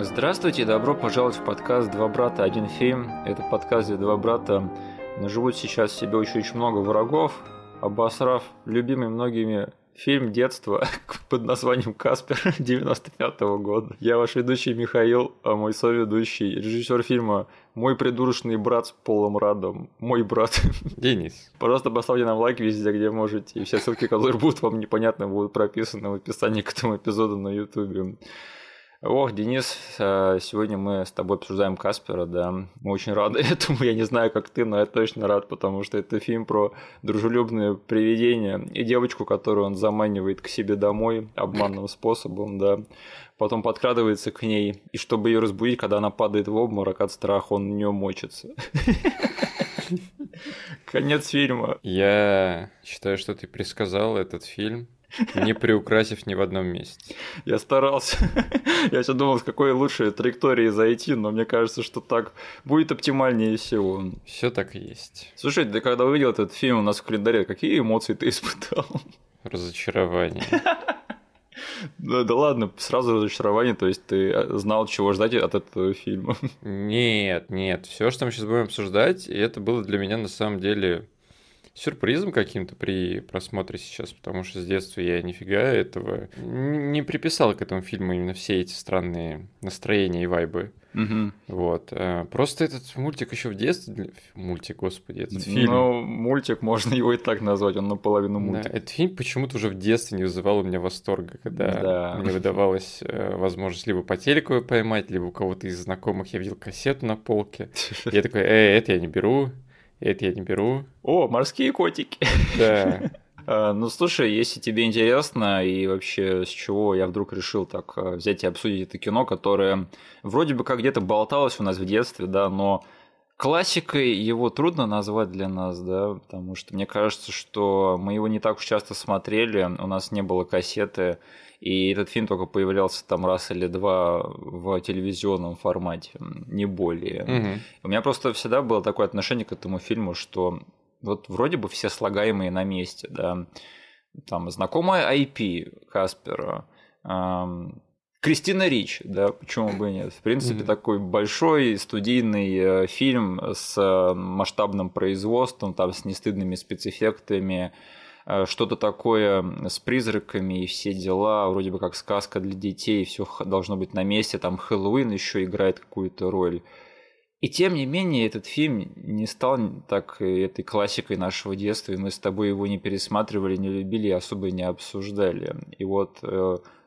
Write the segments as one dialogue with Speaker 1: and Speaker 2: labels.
Speaker 1: Здравствуйте, добро пожаловать в подкаст «Два брата, один фильм». Это подкаст, где два брата наживут сейчас себе очень-очень много врагов, обосрав любимый многими фильм детства под названием «Каспер» 95 -го года. Я ваш ведущий Михаил, а мой соведущий, режиссер фильма «Мой придурочный брат с Полом Радом», мой брат.
Speaker 2: Денис.
Speaker 1: Пожалуйста, поставьте нам лайк везде, где можете. И все ссылки, которые будут вам непонятно, будут прописаны в описании к этому эпизоду на YouTube. Ох, Денис, э, сегодня мы с тобой обсуждаем Каспера, да. Мы очень рады этому. Я не знаю, как ты, но я точно рад, потому что это фильм про дружелюбное привидение и девочку, которую он заманивает к себе домой обманным способом, да. Потом подкрадывается к ней, и чтобы ее разбудить, когда она падает в обморок от страха, он в нее мочится. Конец фильма.
Speaker 2: Я считаю, что ты предсказал этот фильм не приукрасив ни в одном месте.
Speaker 1: Я старался. Я сейчас думал, с какой лучшей траектории зайти, но мне кажется, что так будет оптимальнее всего.
Speaker 2: Все так и есть.
Speaker 1: Слушай, ты когда увидел этот фильм у нас в календаре, какие эмоции ты испытал?
Speaker 2: Разочарование.
Speaker 1: Да, да ладно, сразу разочарование, то есть ты э, знал, чего ждать от этого фильма.
Speaker 2: Нет, нет, все, что мы сейчас будем обсуждать, это было для меня на самом деле сюрпризом каким-то при просмотре сейчас, потому что с детства я нифига этого не приписал к этому фильму именно все эти странные настроения и вайбы.
Speaker 1: Угу.
Speaker 2: Вот. Э, просто этот мультик еще в детстве... Мультик, господи, этот фильм...
Speaker 1: Ну, мультик, можно его и так назвать, он наполовину мультик.
Speaker 2: Да, этот фильм почему-то уже в детстве не вызывал у меня восторга, когда да. мне выдавалась э, возможность либо по телеку поймать, либо у кого-то из знакомых я видел кассету на полке. Я такой, эй, это я не беру, это я не беру.
Speaker 1: О, морские котики.
Speaker 2: Да.
Speaker 1: А, ну, слушай, если тебе интересно, и вообще с чего я вдруг решил так а, взять и обсудить это кино, которое вроде бы как где-то болталось у нас в детстве, да, но классикой его трудно назвать для нас, да, потому что мне кажется, что мы его не так уж часто смотрели, у нас не было кассеты, и этот фильм только появлялся там раз или два в телевизионном формате, не более.
Speaker 2: Угу.
Speaker 1: У меня просто всегда было такое отношение к этому фильму, что вот вроде бы все слагаемые на месте, да. Там знакомая IP Каспера, эм, Кристина Рич, да, почему бы и нет. В принципе, mm-hmm. такой большой студийный э, фильм с э, масштабным производством, там с нестыдными спецэффектами, Э, что-то такое с призраками и все дела, вроде бы как сказка для детей, все должно быть на месте, там Хэллоуин еще играет какую-то роль. И тем не менее, этот фильм не стал так этой классикой нашего детства, и мы с тобой его не пересматривали, не любили и особо не обсуждали. И вот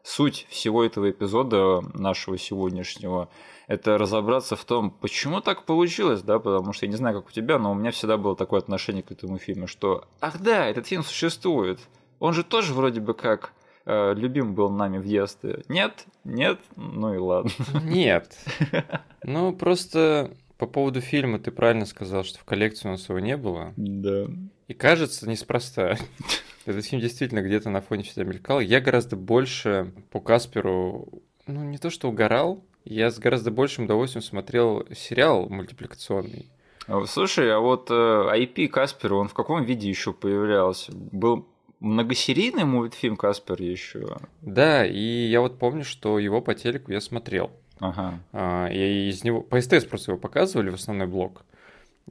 Speaker 1: суть всего этого эпизода нашего сегодняшнего это разобраться в том, почему так получилось, да, потому что я не знаю, как у тебя, но у меня всегда было такое отношение к этому фильму, что, ах да, этот фильм существует, он же тоже вроде бы как э, любим был нами в детстве. Нет? Нет? Ну и ладно.
Speaker 2: Нет. Ну, просто по поводу фильма ты правильно сказал, что в коллекции у нас его не было.
Speaker 1: Да.
Speaker 2: И кажется, неспроста. Этот фильм действительно где-то на фоне всегда мелькал. Я гораздо больше по Касперу, ну, не то что угорал, я с гораздо большим удовольствием смотрел сериал мультипликационный.
Speaker 1: А, слушай, а вот э, IP Каспер, он в каком виде еще появлялся? Был многосерийный мультфильм Каспер еще?
Speaker 2: Да, и я вот помню, что его по телеку я смотрел.
Speaker 1: Ага.
Speaker 2: А, и из него... По СТС просто его показывали в основной блок.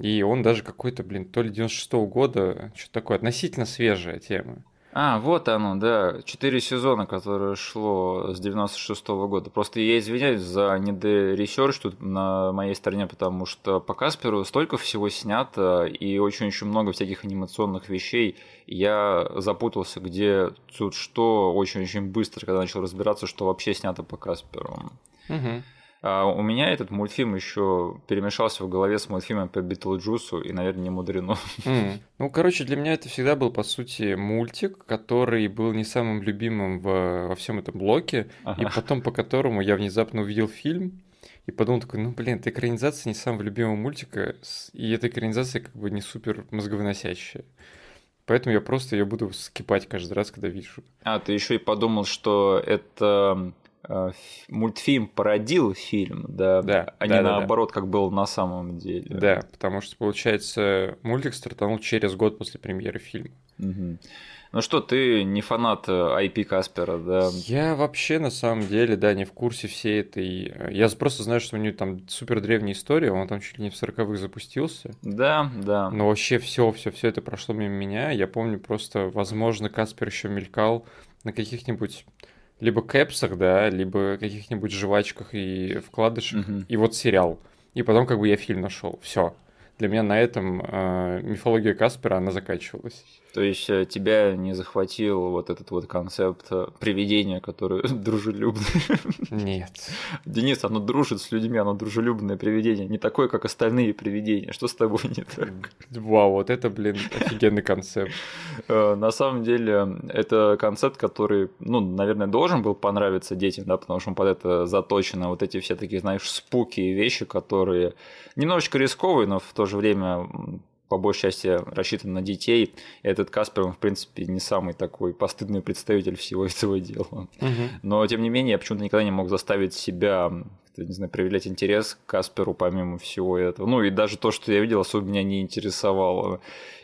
Speaker 2: И он даже какой-то, блин, то ли 96-го года, что-то такое, относительно свежая тема.
Speaker 1: А, вот оно, да. Четыре сезона, которое шло с 96 -го года. Просто я извиняюсь за недоресерч тут на моей стороне, потому что по Касперу столько всего снято и очень-очень много всяких анимационных вещей. Я запутался, где тут что, очень-очень быстро, когда начал разбираться, что вообще снято по Касперу.
Speaker 2: Угу.
Speaker 1: А у меня этот мультфильм еще перемешался в голове с мультфильмом по Битлджусу, и, наверное, не мудрено.
Speaker 2: Mm. Ну, короче, для меня это всегда был, по сути, мультик, который был не самым любимым в, во всем этом блоке, ага. и потом по которому я внезапно увидел фильм, и подумал такой, ну, блин, это экранизация не самого любимого мультика, и эта экранизация как бы не супер мозговыносящая. Поэтому я просто ее буду скипать каждый раз, когда вижу.
Speaker 1: А, ты еще и подумал, что это мультфильм породил фильм, да,
Speaker 2: да
Speaker 1: а
Speaker 2: да,
Speaker 1: не
Speaker 2: да,
Speaker 1: наоборот,
Speaker 2: да.
Speaker 1: как было на самом деле.
Speaker 2: Да, потому что, получается, мультик стартанул через год после премьеры фильма.
Speaker 1: Угу. Ну что, ты не фанат IP э, Каспера, да?
Speaker 2: Я вообще на самом деле, да, не в курсе всей этой... Э, я просто знаю, что у него там супер древняя история, он там чуть ли не в 40-х запустился.
Speaker 1: Да, да.
Speaker 2: Но вообще все, все, все это прошло мимо меня. Я помню просто, возможно, Каспер еще мелькал на каких-нибудь либо кэпсах, да, либо каких-нибудь жвачках и вкладышах. Угу. И вот сериал. И потом как бы я фильм нашел. Все. Для меня на этом э, мифология Каспера, она заканчивалась.
Speaker 1: То есть э, тебя не захватил вот этот вот концепт э, привидения, которое дружелюбное?
Speaker 2: Нет.
Speaker 1: Денис, оно дружит с людьми, оно дружелюбное привидение, не такое, как остальные привидения. Что с тобой не так?
Speaker 2: Вау, вот это, блин, офигенный концепт.
Speaker 1: Э, на самом деле, это концепт, который, ну, наверное, должен был понравиться детям, да, потому что он под это заточено. Вот эти все такие, знаешь, спуки и вещи, которые немножечко рисковые, но в то же время по большей части рассчитан на детей. И этот Каспер, он, в принципе, не самый такой постыдный представитель всего этого дела. Угу. Но, тем не менее, я почему-то никогда не мог заставить себя не знаю, проявлять интерес к Касперу помимо всего этого. Ну и даже то, что я видел, особо меня не интересовало.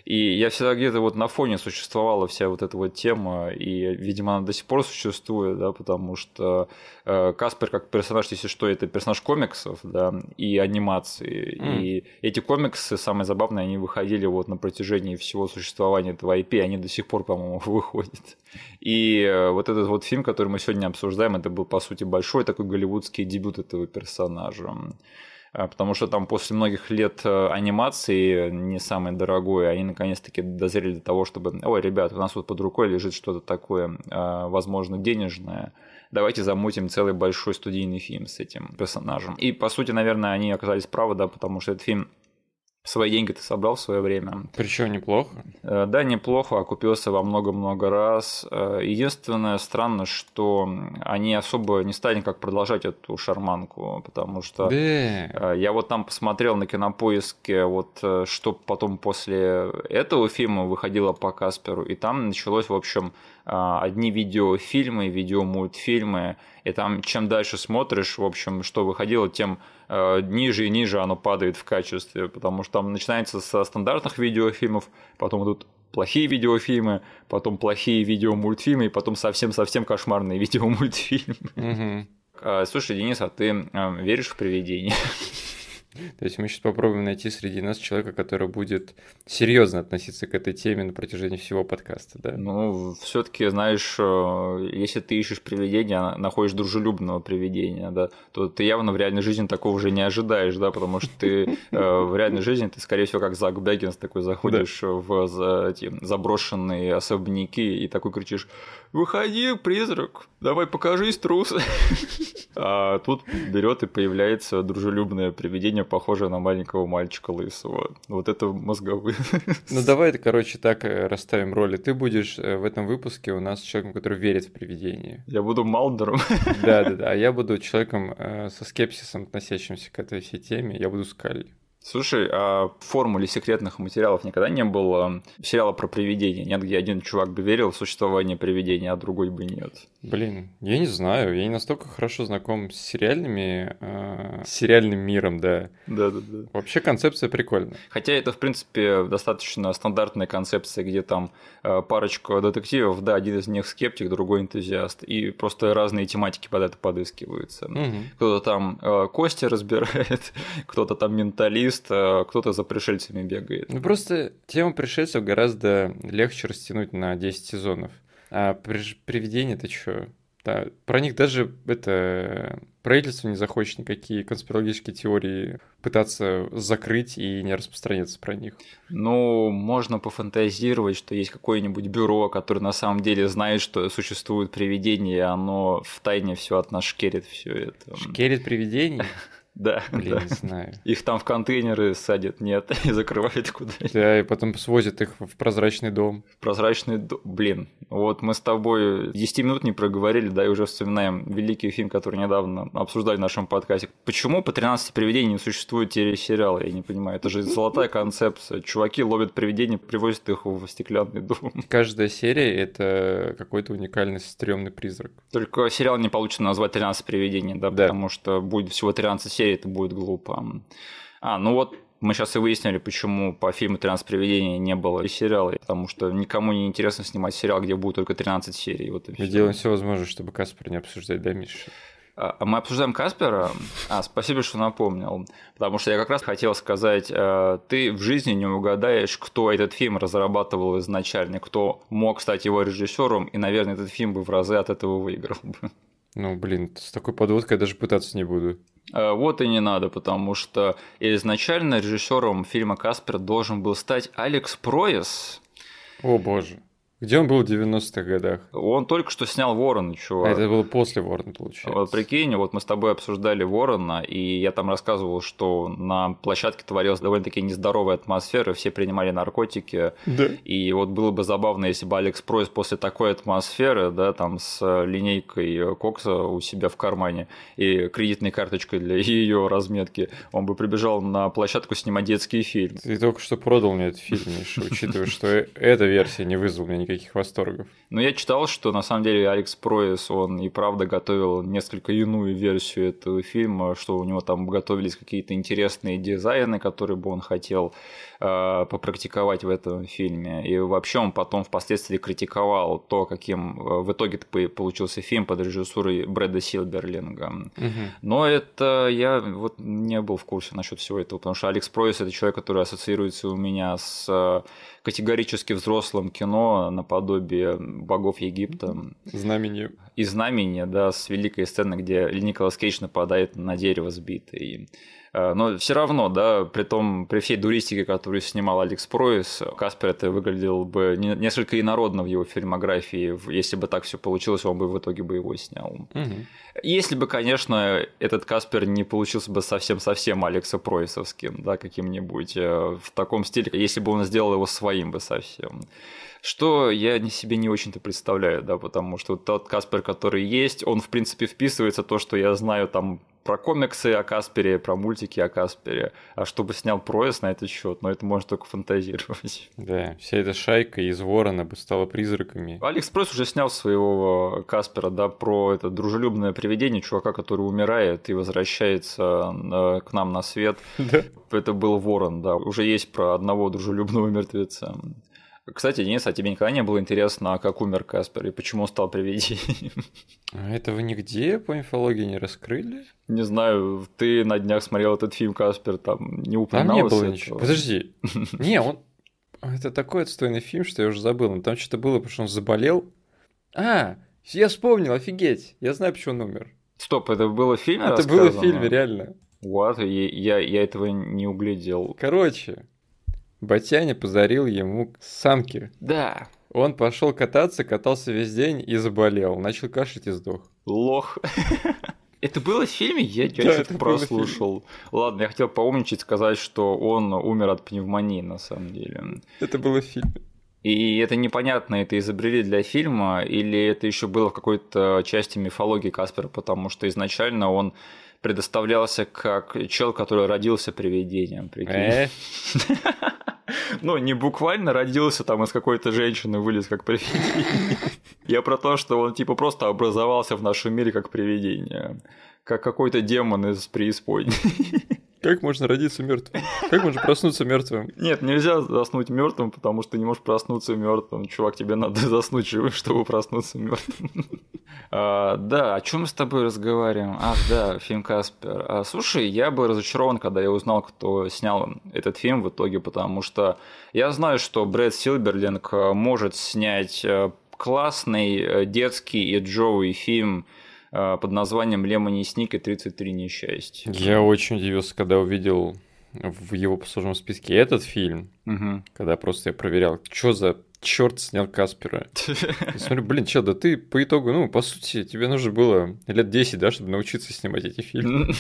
Speaker 1: И я всегда где-то вот на фоне существовала вся вот эта вот тема, и, видимо, она до сих пор существует, да, потому что э, Каспер как персонаж, если что, это персонаж комиксов, да, и анимации. Mm. И эти комиксы, самое забавное, они выходили вот на протяжении всего существования этого IP, они до сих пор, по-моему, выходят. И э, вот этот вот фильм, который мы сегодня обсуждаем, это был, по сути, большой такой голливудский дебют этого персонажа. А, потому что там после многих лет э, анимации, не самой дорогой, они наконец-таки дозрели до того, чтобы, ой, ребят, у нас вот под рукой лежит что-то такое, а, возможно, денежное, давайте замутим целый большой студийный фильм с этим персонажем. И, по сути, наверное, они оказались правы, да, потому что этот фильм Свои деньги ты собрал в свое время.
Speaker 2: Причем неплохо.
Speaker 1: Э, да, неплохо, окупился во много-много раз. Э, единственное странно, что они особо не стали как продолжать эту шарманку, потому что да. Э, я вот там посмотрел на кинопоиске, вот что потом после этого фильма выходило по Касперу, и там началось, в общем, одни видеофильмы, видеомультфильмы, и там чем дальше смотришь, в общем, что выходило, тем э, ниже и ниже оно падает в качестве, потому что там начинается со стандартных видеофильмов, потом идут плохие видеофильмы, потом плохие видеомультфильмы, и потом совсем-совсем кошмарные видеомультфильмы. Угу. Слушай, Денис, а ты э, веришь в привидения?
Speaker 2: То есть мы сейчас попробуем найти среди нас человека, который будет серьезно относиться к этой теме на протяжении всего подкаста, да?
Speaker 1: Ну, все-таки, знаешь, э, если ты ищешь привидения, а находишь дружелюбного привидения, да, то ты явно в реальной жизни такого уже не ожидаешь, да, потому что ты э, в реальной жизни ты, скорее всего, как Зак Бэггинс такой заходишь в заброшенные особняки и такой кричишь выходи, призрак, давай покажись, трус. А тут берет и появляется дружелюбное привидение, похожее на маленького мальчика лысого. Вот это мозговые.
Speaker 2: Ну давай, короче, так э, расставим роли. Ты будешь э, в этом выпуске у нас человеком, который верит в привидения.
Speaker 1: Я буду Малдером.
Speaker 2: Да, да, да. А я буду человеком э, со скепсисом, относящимся к этой всей теме. Я буду Скалли.
Speaker 1: Слушай, а в формуле секретных материалов никогда не было сериала про привидения? Нет, где один чувак бы верил в существование привидения, а другой бы нет.
Speaker 2: Блин, я не знаю, я не настолько хорошо знаком с сериальными, э, с сериальным миром, да.
Speaker 1: Да-да-да.
Speaker 2: Вообще концепция прикольная.
Speaker 1: Хотя это, в принципе, достаточно стандартная концепция, где там э, парочка детективов, да, один из них скептик, другой энтузиаст, и просто разные тематики под это подыскиваются. Угу. Кто-то там э, кости разбирает, кто-то там менталист, э, кто-то за пришельцами бегает.
Speaker 2: Ну просто тему пришельцев гораздо легче растянуть на 10 сезонов. А привидение это что? Да, про них даже это правительство не захочет никакие конспирологические теории пытаться закрыть и не распространяться про них.
Speaker 1: Ну, можно пофантазировать, что есть какое-нибудь бюро, которое на самом деле знает, что существует привидение, и оно в тайне все от нас шкерит все это.
Speaker 2: Шкерит привидений?
Speaker 1: Да,
Speaker 2: Блин,
Speaker 1: да.
Speaker 2: не знаю.
Speaker 1: Их там в контейнеры садят, нет, и закрывают куда-нибудь.
Speaker 2: Да, и потом свозят их в прозрачный дом.
Speaker 1: Прозрачный дом, блин. Вот мы с тобой 10 минут не проговорили, да, и уже вспоминаем великий фильм, который недавно обсуждали в нашем подкасте. Почему по 13 привидений не существует телесериала, я не понимаю. Это же золотая концепция. Чуваки ловят привидений, привозят их в стеклянный дом.
Speaker 2: Каждая серия — это какой-то уникальный стрёмный призрак.
Speaker 1: Только сериал не получится назвать 13 привидений, да, да. потому что будет всего 13 серий, это будет глупо. А, ну вот мы сейчас и выяснили, почему по фильму «13 привидений» не было сериала, потому что никому не интересно снимать сериал, где будет только 13 серий. Вот
Speaker 2: Мы делаем все возможное, чтобы Каспар не обсуждать, да, Миша?
Speaker 1: А, мы обсуждаем Каспера. А, спасибо, что напомнил. Потому что я как раз хотел сказать, э, ты в жизни не угадаешь, кто этот фильм разрабатывал изначально, кто мог стать его режиссером, и, наверное, этот фильм бы в разы от этого выиграл бы.
Speaker 2: Ну, блин, с такой подводкой я даже пытаться не буду.
Speaker 1: Э, вот и не надо, потому что изначально режиссером фильма Каспер должен был стать Алекс Проес.
Speaker 2: О боже. Где он был в 90-х годах?
Speaker 1: Он только что снял Ворона, чувак.
Speaker 2: А это было после Ворона, получается.
Speaker 1: Вот прикинь, вот мы с тобой обсуждали Ворона, и я там рассказывал, что на площадке творилась довольно-таки нездоровая атмосфера, все принимали наркотики.
Speaker 2: Да.
Speaker 1: И вот было бы забавно, если бы Алекс Пройс после такой атмосферы, да, там с линейкой Кокса у себя в кармане и кредитной карточкой для ее разметки, он бы прибежал на площадку снимать детский фильм.
Speaker 2: Ты только что продал мне этот фильм, Миша, учитывая, что эта версия не вызвала меня никаких восторгов.
Speaker 1: Но я читал, что на самом деле Алекс Проис, он и правда готовил несколько иную версию этого фильма, что у него там готовились какие-то интересные дизайны, которые бы он хотел э, попрактиковать в этом фильме. И вообще он потом впоследствии критиковал то, каким э, в итоге получился фильм под режиссурой Брэда Силберлинга.
Speaker 2: Угу.
Speaker 1: Но это я вот не был в курсе насчет всего этого, потому что Алекс Проис это человек, который ассоциируется у меня с э, категорически взрослым кино наподобие богов Египта.
Speaker 2: Знамени.
Speaker 1: И знамени, да, с великой сцены, где Николас Кейдж нападает на дерево сбитый. Э, но все равно, да, при том, при всей дуристике, которую снимал Алекс Пройс, Каспер это выглядел бы несколько инородно в его фильмографии. Если бы так все получилось, он бы в итоге бы его снял.
Speaker 2: Угу.
Speaker 1: Если бы, конечно, этот Каспер не получился бы совсем-совсем Алекса Пройсовским, да, каким-нибудь э, в таком стиле, если бы он сделал его своим бы совсем. Что я себе не очень-то представляю, да, потому что тот Каспер, который есть, он, в принципе, вписывается в то, что я знаю там про комиксы о Каспере, про мультики о Каспере. А чтобы снял проезд на этот счет, но это можно только фантазировать.
Speaker 2: Да, вся эта шайка из Ворона бы стала призраками.
Speaker 1: Алекс Пройс уже снял своего Каспера, да, про это дружелюбное привидение чувака, который умирает и возвращается э, к нам на свет.
Speaker 2: Да.
Speaker 1: Это был Ворон, да. Уже есть про одного дружелюбного мертвеца. Кстати, Денис, а тебе никогда не было интересно, как умер Каспер и почему он стал привидением?
Speaker 2: А этого нигде по мифологии не раскрыли?
Speaker 1: Не знаю, ты на днях смотрел этот фильм Каспер, там не упоминалось
Speaker 2: Там не было ничего. Подожди. Не, он... Это такой отстойный фильм, что я уже забыл. Но там что-то было, потому что он заболел. А, я вспомнил, офигеть. Я знаю, почему он умер.
Speaker 1: Стоп, это было в фильме
Speaker 2: Это было в фильме, реально.
Speaker 1: Вот, я, я, я этого не углядел.
Speaker 2: Короче, Батяня подарил ему самки.
Speaker 1: Да.
Speaker 2: Он пошел кататься, катался весь день и заболел. Начал кашлять и сдох.
Speaker 1: Лох. Это было в фильме? Я, я да, что-то прослушал. Ладно, я хотел поумничать, сказать, что он умер от пневмонии на самом деле.
Speaker 2: Это было в фильме.
Speaker 1: И это непонятно, это изобрели для фильма, или это еще было в какой-то части мифологии Каспера, потому что изначально он предоставлялся как чел, который родился привидением.
Speaker 2: Э?
Speaker 1: Ну, не буквально родился там из какой-то женщины, вылез как привидение. Я про то, что он типа просто образовался в нашем мире как привидение. Как какой-то демон из преисподней.
Speaker 2: Как можно родиться мертвым? Как можно проснуться мертвым?
Speaker 1: Нет, нельзя заснуть мертвым, потому что ты не можешь проснуться мертвым. Чувак, тебе надо заснуть живым, чтобы проснуться мертвым. А, да, о чем мы с тобой разговариваем? Ах, да, фильм Каспер. А, слушай, я был разочарован, когда я узнал, кто снял этот фильм в итоге, потому что я знаю, что Брэд Силберлинг может снять э, классный э, детский и джоуи фильм Э, под названием «Лемони Сник и 33 несчастья».
Speaker 2: Я очень удивился, когда увидел в его послужном списке этот фильм,
Speaker 1: угу.
Speaker 2: когда просто я проверял, что за черт снял Каспера. И смотрю, блин, чел, да ты по итогу, ну, по сути, тебе нужно было лет 10, да, чтобы научиться снимать эти фильмы.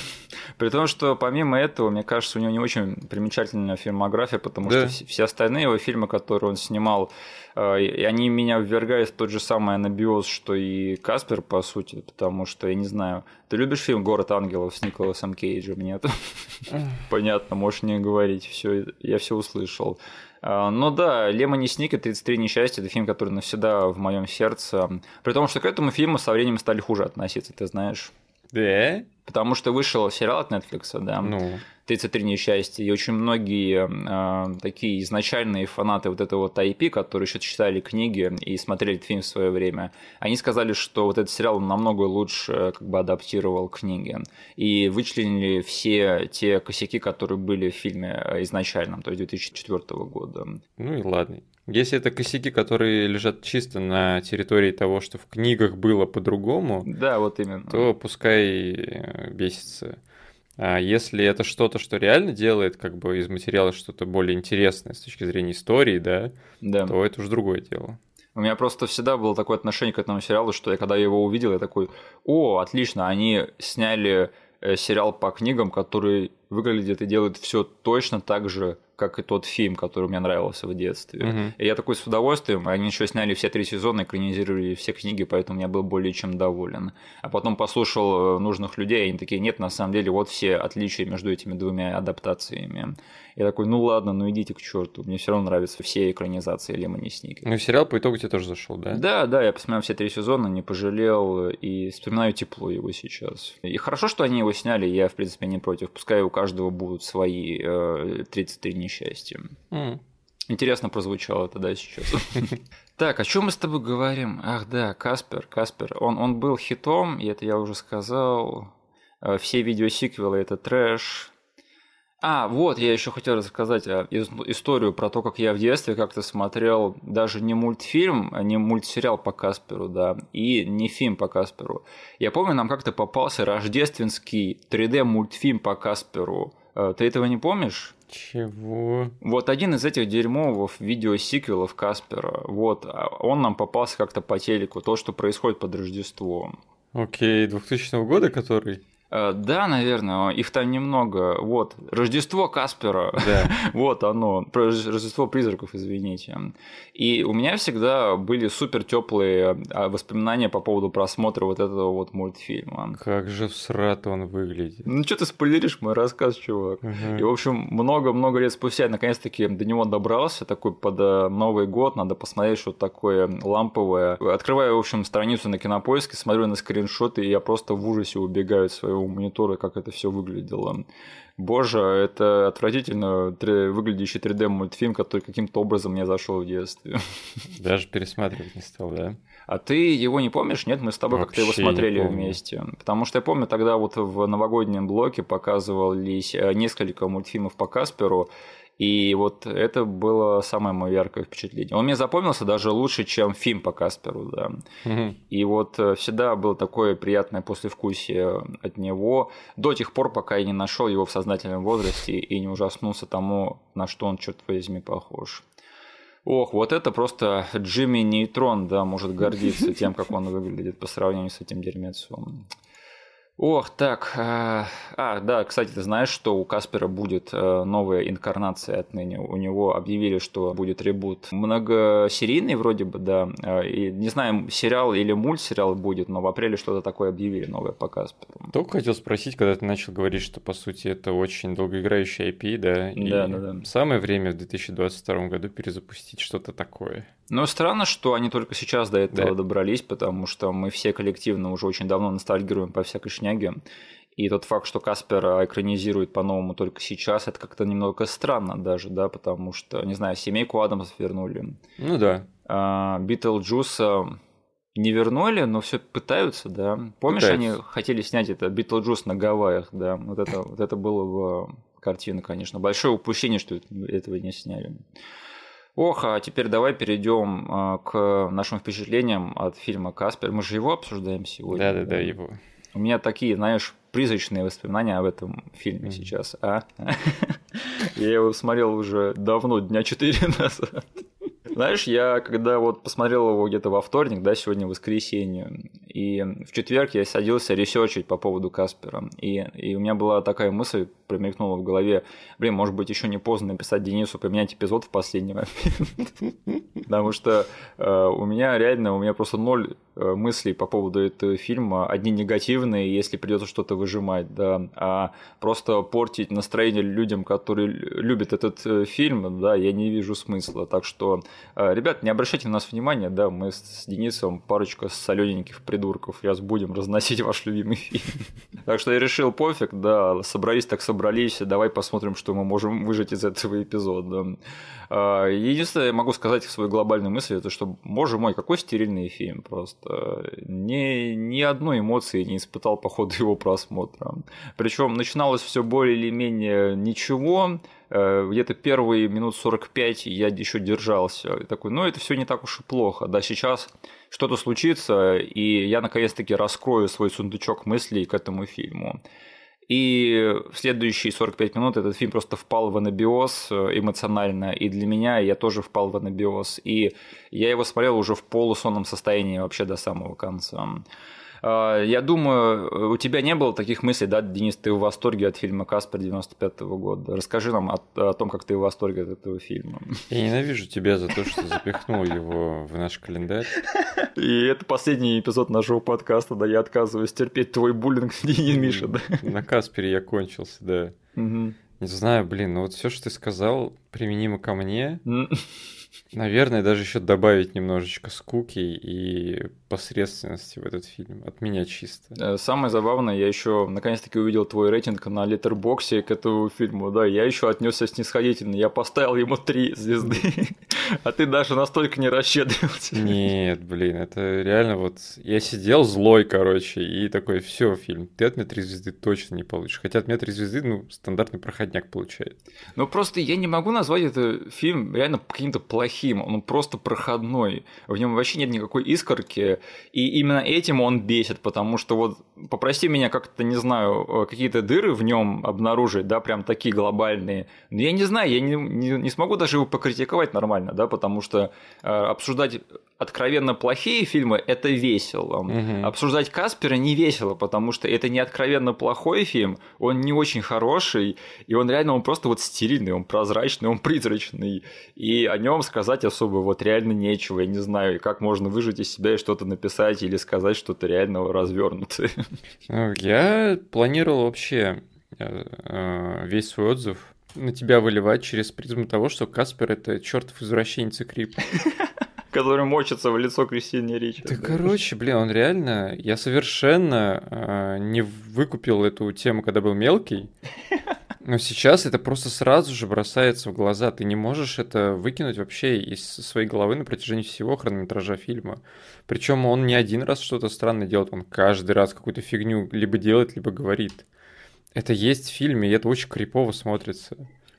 Speaker 1: При том, что помимо этого, мне кажется, у него не очень примечательная фильмография, потому да. что все остальные его фильмы, которые он снимал, э, и они меня ввергают в тот же самый анабиоз, что и Каспер, по сути, потому что, я не знаю, ты любишь фильм «Город ангелов» с Николасом Кейджем? Нет? Понятно, можешь не говорить, все, я все услышал. А, но да, Лемони Сник и 33 несчастья – это фильм, который навсегда в моем сердце. При том, что к этому фильму со временем стали хуже относиться, ты знаешь.
Speaker 2: Да?
Speaker 1: Потому что вышел сериал от Netflix, да.
Speaker 2: Ну.
Speaker 1: 33 несчастья, и очень многие э, такие изначальные фанаты вот этого вот IP, которые еще читали книги и смотрели фильм в свое время, они сказали, что вот этот сериал намного лучше как бы адаптировал книги, и вычленили все те косяки, которые были в фильме изначальном, то есть 2004 года.
Speaker 2: Ну и ладно. Если это косяки, которые лежат чисто на территории того, что в книгах было по-другому,
Speaker 1: да, вот именно.
Speaker 2: то пускай э, бесится. А если это что-то, что реально делает как бы из материала что-то более интересное с точки зрения истории, да, да. то это уже другое дело.
Speaker 1: У меня просто всегда было такое отношение к этому сериалу, что я когда его увидел, я такой, о, отлично, они сняли э, сериал по книгам, который выглядит и делает все точно так же, как и тот фильм, который мне нравился в детстве. Uh-huh. И я такой с удовольствием, они еще сняли все три сезона, экранизировали все книги, поэтому я был более чем доволен. А потом послушал э, нужных людей, и они такие, нет, на самом деле, вот все отличия между этими двумя адаптациями. Я такой, ну ладно, ну идите к черту, мне все равно нравятся все экранизации Лемони Сники.
Speaker 2: Ну сериал по итогу тебе тоже зашел, да?
Speaker 1: Да, да, я посмотрел все три сезона, не пожалел и вспоминаю тепло его сейчас. И хорошо, что они его сняли, я в принципе не против, пускай у каждого будут свои э, 33 несчастья. Mm. Интересно прозвучало это, да, сейчас. Так, о чем мы с тобой говорим? Ах да, Каспер, Каспер. Он, он был хитом, и это я уже сказал. Э, все видеосиквелы это трэш. А, вот, я еще хотел рассказать а, историю про то, как я в детстве как-то смотрел даже не мультфильм, а не мультсериал по Касперу, да, и не фильм по Касперу. Я помню, нам как-то попался рождественский 3D-мультфильм по Касперу. А, ты этого не помнишь?
Speaker 2: Чего?
Speaker 1: Вот один из этих дерьмовых видеосиквелов Каспера, вот, а, он нам попался как-то по телеку, то, что происходит под Рождеством.
Speaker 2: Окей, 2000 года который?
Speaker 1: Э, да, наверное, их там немного. Вот, Рождество Каспера. Да. вот оно. Рождество призраков, извините. И у меня всегда были супер теплые а, воспоминания по поводу просмотра вот этого вот мультфильма.
Speaker 2: Как же всрато он выглядит.
Speaker 1: Ну, что ты спойлеришь мой рассказ, чувак. Угу. И, в общем, много-много лет спустя я наконец-таки до него добрался, такой под э, Новый год, надо посмотреть что-то такое ламповое. Открываю, в общем, страницу на кинопоиске, смотрю на скриншоты, и я просто в ужасе убегаю от своего своего монитора, как это все выглядело. Боже, это отвратительно выглядящий 3D мультфильм, который каким-то образом мне зашел в детстве.
Speaker 2: Даже пересматривать не стал, да?
Speaker 1: А ты его не помнишь? Нет, мы с тобой как-то его смотрели вместе. Потому что я помню, тогда вот в новогоднем блоке показывались э, несколько мультфильмов по Касперу, и вот это было самое мое яркое впечатление. Он мне запомнился даже лучше, чем фильм по Касперу, да. Угу. И вот э, всегда было такое приятное послевкусие от него до тех пор, пока я не нашел его в сознательном возрасте и не ужаснулся тому, на что он, черт возьми, похож. Ох, вот это просто Джимми Нейтрон, да, может гордиться тем, как он выглядит по сравнению с этим дерьмецом. Ох, так. Э, а, да, кстати, ты знаешь, что у Каспера будет э, новая инкарнация отныне. У него объявили, что будет ребут многосерийный вроде бы, да. Э, и не знаю, сериал или мультсериал будет, но в апреле что-то такое объявили новое по Касперу.
Speaker 2: Только хотел спросить, когда ты начал говорить, что по сути это очень долгоиграющий IP, да?
Speaker 1: И да, да, да.
Speaker 2: Самое время в 2022 году перезапустить что-то такое.
Speaker 1: Но странно, что они только сейчас до этого да. добрались, потому что мы все коллективно уже очень давно ностальгируем по всякой шняге. И тот факт, что Каспер экранизирует по-новому только сейчас, это как-то немного странно даже, да, потому что, не знаю, семейку Адамс вернули.
Speaker 2: Ну да.
Speaker 1: А, Битлджуса не вернули, но все пытаются, да. Помнишь, пытаются. они хотели снять это Битлджус на Гавайях, да. Вот это, вот это было в картине, конечно. Большое упущение, что этого не сняли. Ох, а теперь давай перейдем а, к нашим впечатлениям от фильма Каспер. Мы же его обсуждаем сегодня.
Speaker 2: Да, да, да, его.
Speaker 1: У меня такие, знаешь, призрачные воспоминания об этом фильме mm-hmm. сейчас. А? Я его смотрел уже давно, дня четыре назад. Знаешь, я когда вот посмотрел его где-то во вторник, да, сегодня воскресенье, и в четверг я садился ресерчить по поводу Каспера, и, и у меня была такая мысль, промелькнула в голове, блин, может быть, еще не поздно написать Денису поменять эпизод в последний момент, потому что э, у меня реально, у меня просто ноль мыслей по поводу этого фильма, одни негативные, если придется что-то выжимать, да, а просто портить настроение людям, которые любят этот э, фильм, да, я не вижу смысла. Так что, э, ребят, не обращайте на нас внимания, да, мы с Денисом парочка солененьких придурков, сейчас будем разносить ваш любимый фильм. Так что я решил, пофиг, да, собрались так собрались, давай посмотрим, что мы можем выжить из этого эпизода. Единственное, я могу сказать свою глобальную мысль, это что, боже мой, какой стерильный фильм просто. Ни, ни одной эмоции не испытал по ходу его просмотра. Причем начиналось все более или менее ничего, э, где-то первые минут 45 я еще держался. Такой, ну это все не так уж и плохо. Да, сейчас что-то случится, и я наконец-таки раскрою свой сундучок мыслей к этому фильму. И в следующие 45 минут этот фильм просто впал в анабиоз э, эмоционально, и для меня я тоже впал в анабиоз. И я его смотрел уже в полусонном состоянии вообще до самого конца. А, я думаю, у тебя не было таких мыслей, да, Денис, ты в восторге от фильма «Каспер» 95 -го года. Расскажи нам о, о том, как ты в восторге от этого фильма.
Speaker 2: Я ненавижу тебя за то, что запихнул его в наш календарь.
Speaker 1: И это последний эпизод нашего подкаста, да, я отказываюсь терпеть твой буллинг, Денис Миша, да.
Speaker 2: На «Каспере» я кончился, да. Угу. Не знаю, блин, ну вот все, что ты сказал, применимо ко мне. Наверное, даже еще добавить немножечко скуки и посредственности в этот фильм. От меня чисто.
Speaker 1: Э, самое забавное, я еще наконец-таки увидел твой рейтинг на литербоксе к этому фильму. Да, я еще отнесся снисходительно. Я поставил ему три звезды. А ты даже настолько не расщедрился.
Speaker 2: Нет, блин, это реально вот... Я сидел злой, короче, и такой, все, фильм, ты от меня три звезды точно не получишь. Хотя от меня три звезды, ну, стандартный проходняк получает.
Speaker 1: Ну, просто я не могу назвать это фильм реально каким-то плохим. Он просто проходной. В нем вообще нет никакой искорки. И именно этим он бесит, потому что вот, попроси меня как-то, не знаю, э, какие-то дыры в нем обнаружить, да, прям такие глобальные. Но я не знаю, я не, не, не смогу даже его покритиковать нормально, да, потому что э, обсуждать откровенно плохие фильмы – это весело. Угу. Обсуждать Каспера не весело, потому что это не откровенно плохой фильм, он не очень хороший, и он реально он просто вот стильный, он прозрачный, он призрачный, и о нем сказать особо вот реально нечего. Я не знаю, как можно выжить из себя и что-то написать или сказать что-то реально развернутое.
Speaker 2: Ну, я планировал вообще э, э, весь свой отзыв на тебя выливать через призму того, что Каспер это чертов извращенец и крип.
Speaker 1: Который мочится в лицо Кристине Ричи.
Speaker 2: Да, короче, блин, он реально... Я совершенно э, не выкупил эту тему, когда был мелкий. Но сейчас это просто сразу же бросается в глаза. Ты не можешь это выкинуть вообще из своей головы на протяжении всего хронометража фильма. Причем он не один раз что-то странное делает, он каждый раз какую-то фигню либо делает, либо говорит. Это есть в фильме, и это очень крипово смотрится.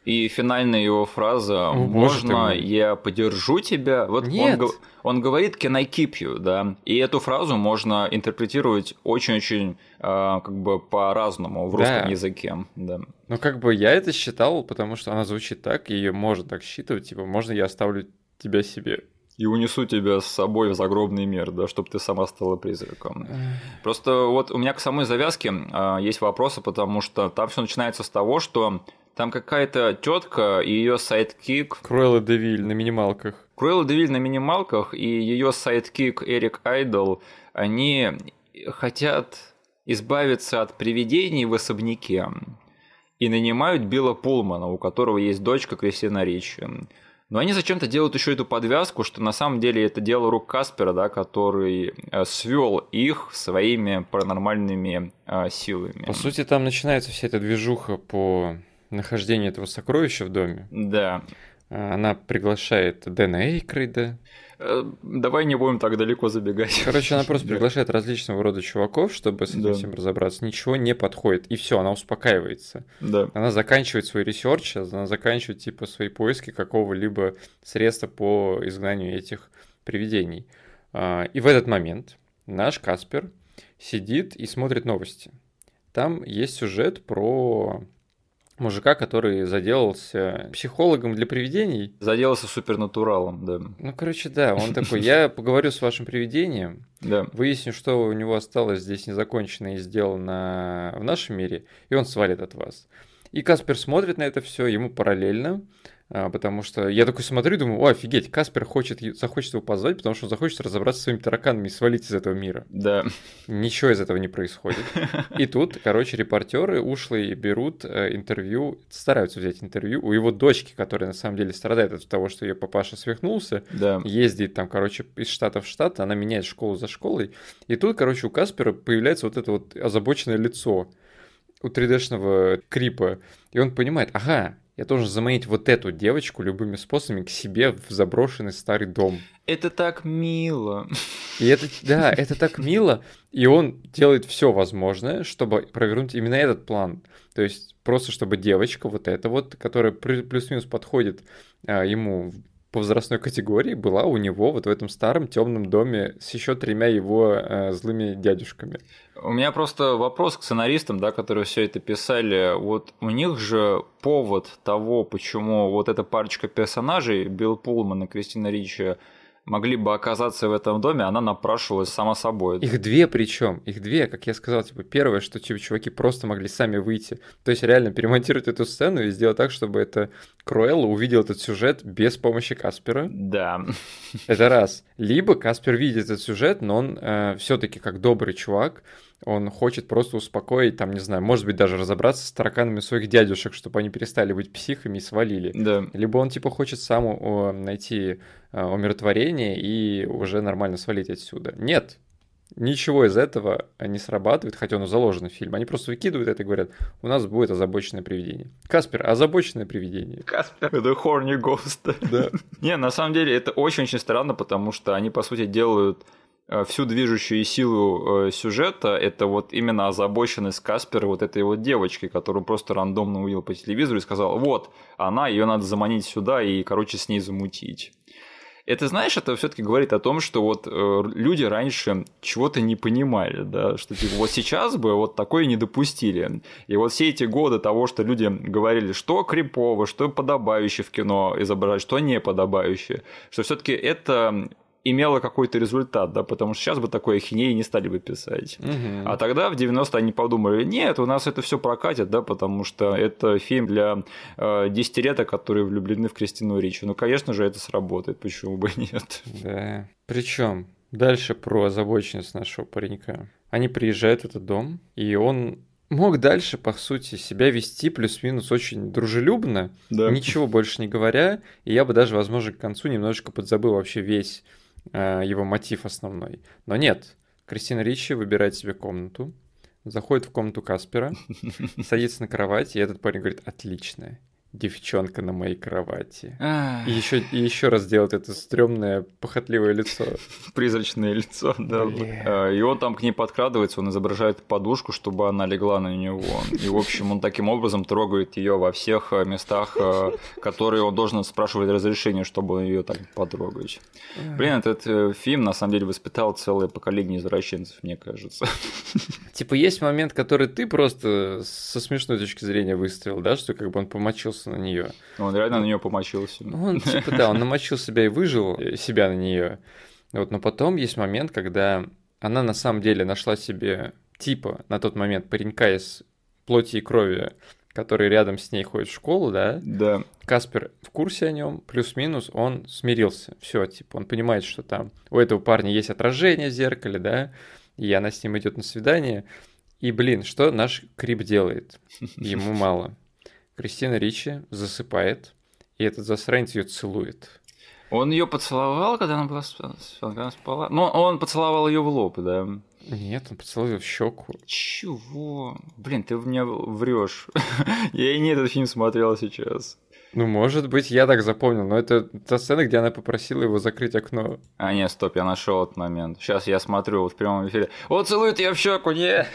Speaker 1: И финальная его фраза О, «Можно я поддержу тебя?» Вот Нет. Он, он говорит «Can I keep you?» да? И эту фразу можно интерпретировать очень-очень э, как бы по-разному в русском да. языке. Да.
Speaker 2: Ну как бы я это считал, потому что она звучит так, и ее можно так считывать, типа «Можно я оставлю тебя себе?»
Speaker 1: И унесу тебя с собой в загробный мир, да, чтобы ты сама стала призраком. Просто вот у меня к самой завязке э, есть вопросы, потому что там все начинается с того, что там какая-то тетка и ее sidekick.
Speaker 2: Круэлла Девиль на минималках.
Speaker 1: Круэлла Девиль на минималках и ее sidekick Эрик Айдл, они хотят избавиться от привидений в особняке и нанимают Билла Пулмана, у которого есть дочка Кристина Ричи. Но они зачем-то делают еще эту подвязку, что на самом деле это дело рук Каспера, да, который э, свел их своими паранормальными э, силами.
Speaker 2: По сути, там начинается вся эта движуха по нахождению этого сокровища в доме.
Speaker 1: Да.
Speaker 2: А, она приглашает Дэна Эйкройда.
Speaker 1: Э, давай не будем так далеко забегать.
Speaker 2: Короче, она просто приглашает различного рода чуваков, чтобы с этим да. всем разобраться. Ничего не подходит. И все, она успокаивается.
Speaker 1: Да.
Speaker 2: Она заканчивает свой research, она заканчивает типа свои поиски какого-либо средства по изгнанию этих привидений. А, и в этот момент наш Каспер сидит и смотрит новости. Там есть сюжет про мужика, который заделался психологом для привидений.
Speaker 1: Заделался супернатуралом, да.
Speaker 2: Ну, короче, да, он такой, я поговорю с вашим привидением,
Speaker 1: да.
Speaker 2: выясню, что у него осталось здесь незакончено и сделано в нашем мире, и он свалит от вас. И Каспер смотрит на это все, ему параллельно потому что я такой смотрю и думаю, о, офигеть, Каспер хочет, захочет его позвать, потому что он захочет разобраться с своими тараканами и свалить из этого мира.
Speaker 1: Да.
Speaker 2: Ничего из этого не происходит. И тут, короче, репортеры ушлые берут э, интервью, стараются взять интервью у его дочки, которая на самом деле страдает от того, что ее папаша свихнулся,
Speaker 1: да.
Speaker 2: ездит там, короче, из штата в штат, она меняет школу за школой. И тут, короче, у Каспера появляется вот это вот озабоченное лицо у 3D-шного крипа. И он понимает, ага, я должен заманить вот эту девочку любыми способами к себе в заброшенный старый дом.
Speaker 1: Это так мило.
Speaker 2: И это, да, это так мило. И он делает все возможное, чтобы провернуть именно этот план. То есть просто чтобы девочка вот эта вот, которая плюс-минус подходит а, ему по возрастной категории была у него вот в этом старом темном доме с еще тремя его э, злыми дядюшками.
Speaker 1: У меня просто вопрос к сценаристам, да, которые все это писали. Вот у них же повод того, почему вот эта парочка персонажей, Билл Пулман и Кристина Ричи, могли бы оказаться в этом доме, она напрашивалась сама собой.
Speaker 2: Их две причем, их две, как я сказал, типа первое, что типа чуваки просто могли сами выйти, то есть реально перемонтировать эту сцену и сделать так, чтобы это Круэлла увидел этот сюжет без помощи Каспера.
Speaker 1: Да.
Speaker 2: Это раз. Либо Каспер видит этот сюжет, но он э, все-таки как добрый чувак, он хочет просто успокоить, там, не знаю, может быть, даже разобраться с тараканами своих дядюшек, чтобы они перестали быть психами и свалили.
Speaker 1: Да.
Speaker 2: Либо он, типа, хочет сам найти а, умиротворение и уже нормально свалить отсюда. Нет, Ничего из этого не срабатывает, хотя оно заложено в фильм. Они просто выкидывают это и говорят, у нас будет озабоченное привидение. Каспер, озабоченное привидение.
Speaker 1: Каспер, это horny ghost.
Speaker 2: Да.
Speaker 1: Не, на самом деле это очень-очень странно, потому что они, по сути, делают Э, всю движущую силу э, сюжета это вот именно озабоченность Каспера вот этой вот девочки, которую просто рандомно увидел по телевизору и сказал, вот, она, ее надо заманить сюда и, короче, с ней замутить. Это, знаешь, это все-таки говорит о том, что вот э, люди раньше чего-то не понимали, да, что типа вот сейчас бы вот такое не допустили. И вот все эти годы того, что люди говорили, что крипово, что подобающее в кино изображать, что не подобающее, что все-таки это имело какой-то результат, да, потому что сейчас бы такой ахинеи не стали бы писать.
Speaker 2: Угу.
Speaker 1: А тогда в 90-е они подумали, нет, у нас это все прокатит, да, потому что это фильм для э, десятилеток, которые влюблены в Кристину Ричи. Ну, конечно же, это сработает, почему бы нет.
Speaker 2: Да. Причем дальше про озабоченность нашего паренька. Они приезжают в этот дом, и он мог дальше, по сути, себя вести плюс-минус очень дружелюбно,
Speaker 1: да.
Speaker 2: ничего больше не говоря, и я бы даже, возможно, к концу немножечко подзабыл вообще весь его мотив основной. Но нет, Кристина Ричи выбирает себе комнату, заходит в комнату Каспера, садится на кровать, и этот парень говорит, отличная девчонка на моей кровати. И еще, и еще раз делает это стрёмное, похотливое лицо.
Speaker 1: Призрачное лицо, да. Блин. И он там к ней подкрадывается, он изображает подушку, чтобы она легла на него. И, в общем, он таким образом трогает ее во всех э, местах, э, которые он должен спрашивать разрешение, чтобы ее так потрогать. Блин, этот э, фильм на самом деле воспитал целое поколение извращенцев, мне кажется.
Speaker 2: Типа есть момент, который ты просто со смешной точки зрения выставил, да, что как бы он помочился на нее.
Speaker 1: Он реально на нее помочился.
Speaker 2: Он типа да, он намочил себя и выжил э, себя на нее. Вот, но потом есть момент, когда она на самом деле нашла себе типа на тот момент паренька из плоти и крови, который рядом с ней ходит в школу, да?
Speaker 1: Да.
Speaker 2: Каспер в курсе о нем, плюс-минус, он смирился. Все, типа, он понимает, что там у этого парня есть отражение в зеркале, да, и она с ним идет на свидание. И, блин, что наш Крип делает? Ему мало. Кристина Ричи засыпает, и этот засранец ее целует.
Speaker 1: Он ее поцеловал, когда она была когда она спала? Ну, он поцеловал ее в лоб, да.
Speaker 2: Нет, он поцеловал ее в щеку.
Speaker 1: Чего? Блин, ты в меня врешь. Я и не этот фильм смотрел сейчас.
Speaker 2: Ну, может быть, я так запомнил, но это та сцена, где она попросила его закрыть окно.
Speaker 1: А, нет, стоп, я нашел этот момент. Сейчас я смотрю вот в прямом эфире. О, целует я в щеку, не! Я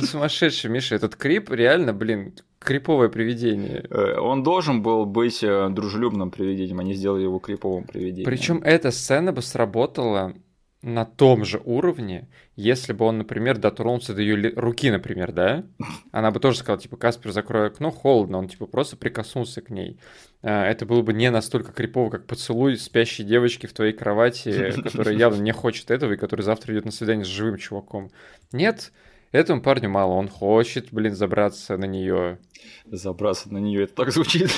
Speaker 2: не сумасшедший, Миша, этот крип реально, блин, криповое привидение.
Speaker 1: Э, он должен был быть э, дружелюбным привидением, они сделали его криповым привидением.
Speaker 2: Причем эта сцена бы сработала на том же уровне, если бы он, например, дотронулся до ее руки, например, да? Она бы тоже сказала, типа, Каспер, закрой окно, холодно, он, типа, просто прикоснулся к ней. А, это было бы не настолько крипово, как поцелуй спящей девочки в твоей кровати, которая явно не хочет этого и которая завтра идет на свидание с живым чуваком. Нет, Этому парню мало, он хочет, блин, забраться на нее.
Speaker 1: Забраться на нее, это так звучит.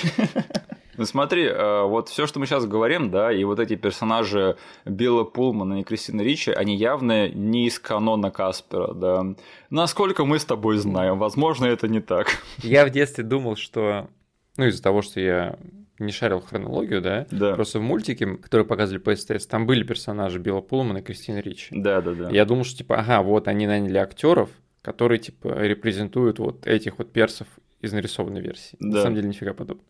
Speaker 1: Ну смотри, э, вот все, что мы сейчас говорим, да, и вот эти персонажи Билла Пулмана и Кристины Ричи, они явно не из канона Каспера, да. Насколько мы с тобой знаем, возможно, это не так.
Speaker 2: Я в детстве думал, что, ну, из-за того, что я не шарил хронологию, да?
Speaker 1: Да.
Speaker 2: Просто в мультике, который показывали по СТС, там были персонажи Билла Пулмана и Кристины Ричи.
Speaker 1: Да, да, да.
Speaker 2: Я думал, что типа, ага, вот они наняли актеров, которые типа репрезентуют вот этих вот персов из нарисованной версии.
Speaker 1: Да.
Speaker 2: На самом деле нифига подобного.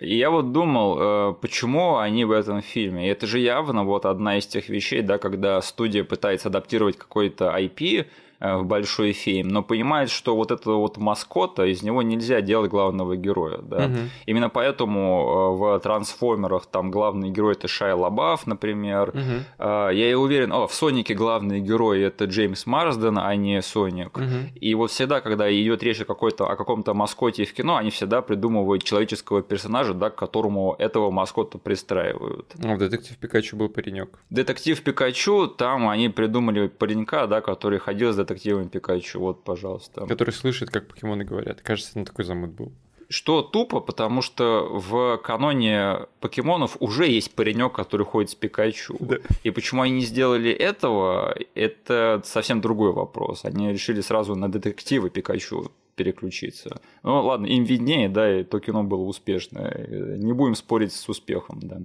Speaker 1: Я вот думал, э, почему они в этом фильме. И это же явно вот одна из тех вещей, да, когда студия пытается адаптировать какой-то IP, в большой фильм, но понимает, что вот этого вот маскота, из него нельзя делать главного героя. Да?
Speaker 2: Мгм.
Speaker 1: Именно поэтому э, в «Трансформерах» там главный герой это Шай Лабаф, например. А, Я и уверен, о, в «Сонике» главный герой это Джеймс Марсден, а не Соник.
Speaker 2: Мгм.
Speaker 1: И вот всегда, когда идет речь о, какой-то, о каком-то маскоте в кино, они всегда придумывают человеческого персонажа, да, к которому этого маскота пристраивают.
Speaker 2: Ну, в детектив Пикачу был паренек.
Speaker 1: Детектив Пикачу, там они придумали паренька, да, который ходил с детективом Пикачу. Вот, пожалуйста.
Speaker 2: Который слышит, как покемоны говорят. Кажется, он такой замут был.
Speaker 1: Что тупо, потому что в каноне покемонов уже есть паренек, который ходит с Пикачу.
Speaker 2: Да.
Speaker 1: И почему они не сделали этого, это совсем другой вопрос. Они решили сразу на детектива Пикачу переключиться. Ну ладно, им виднее, да, и то кино было успешное. Не будем спорить с успехом, да.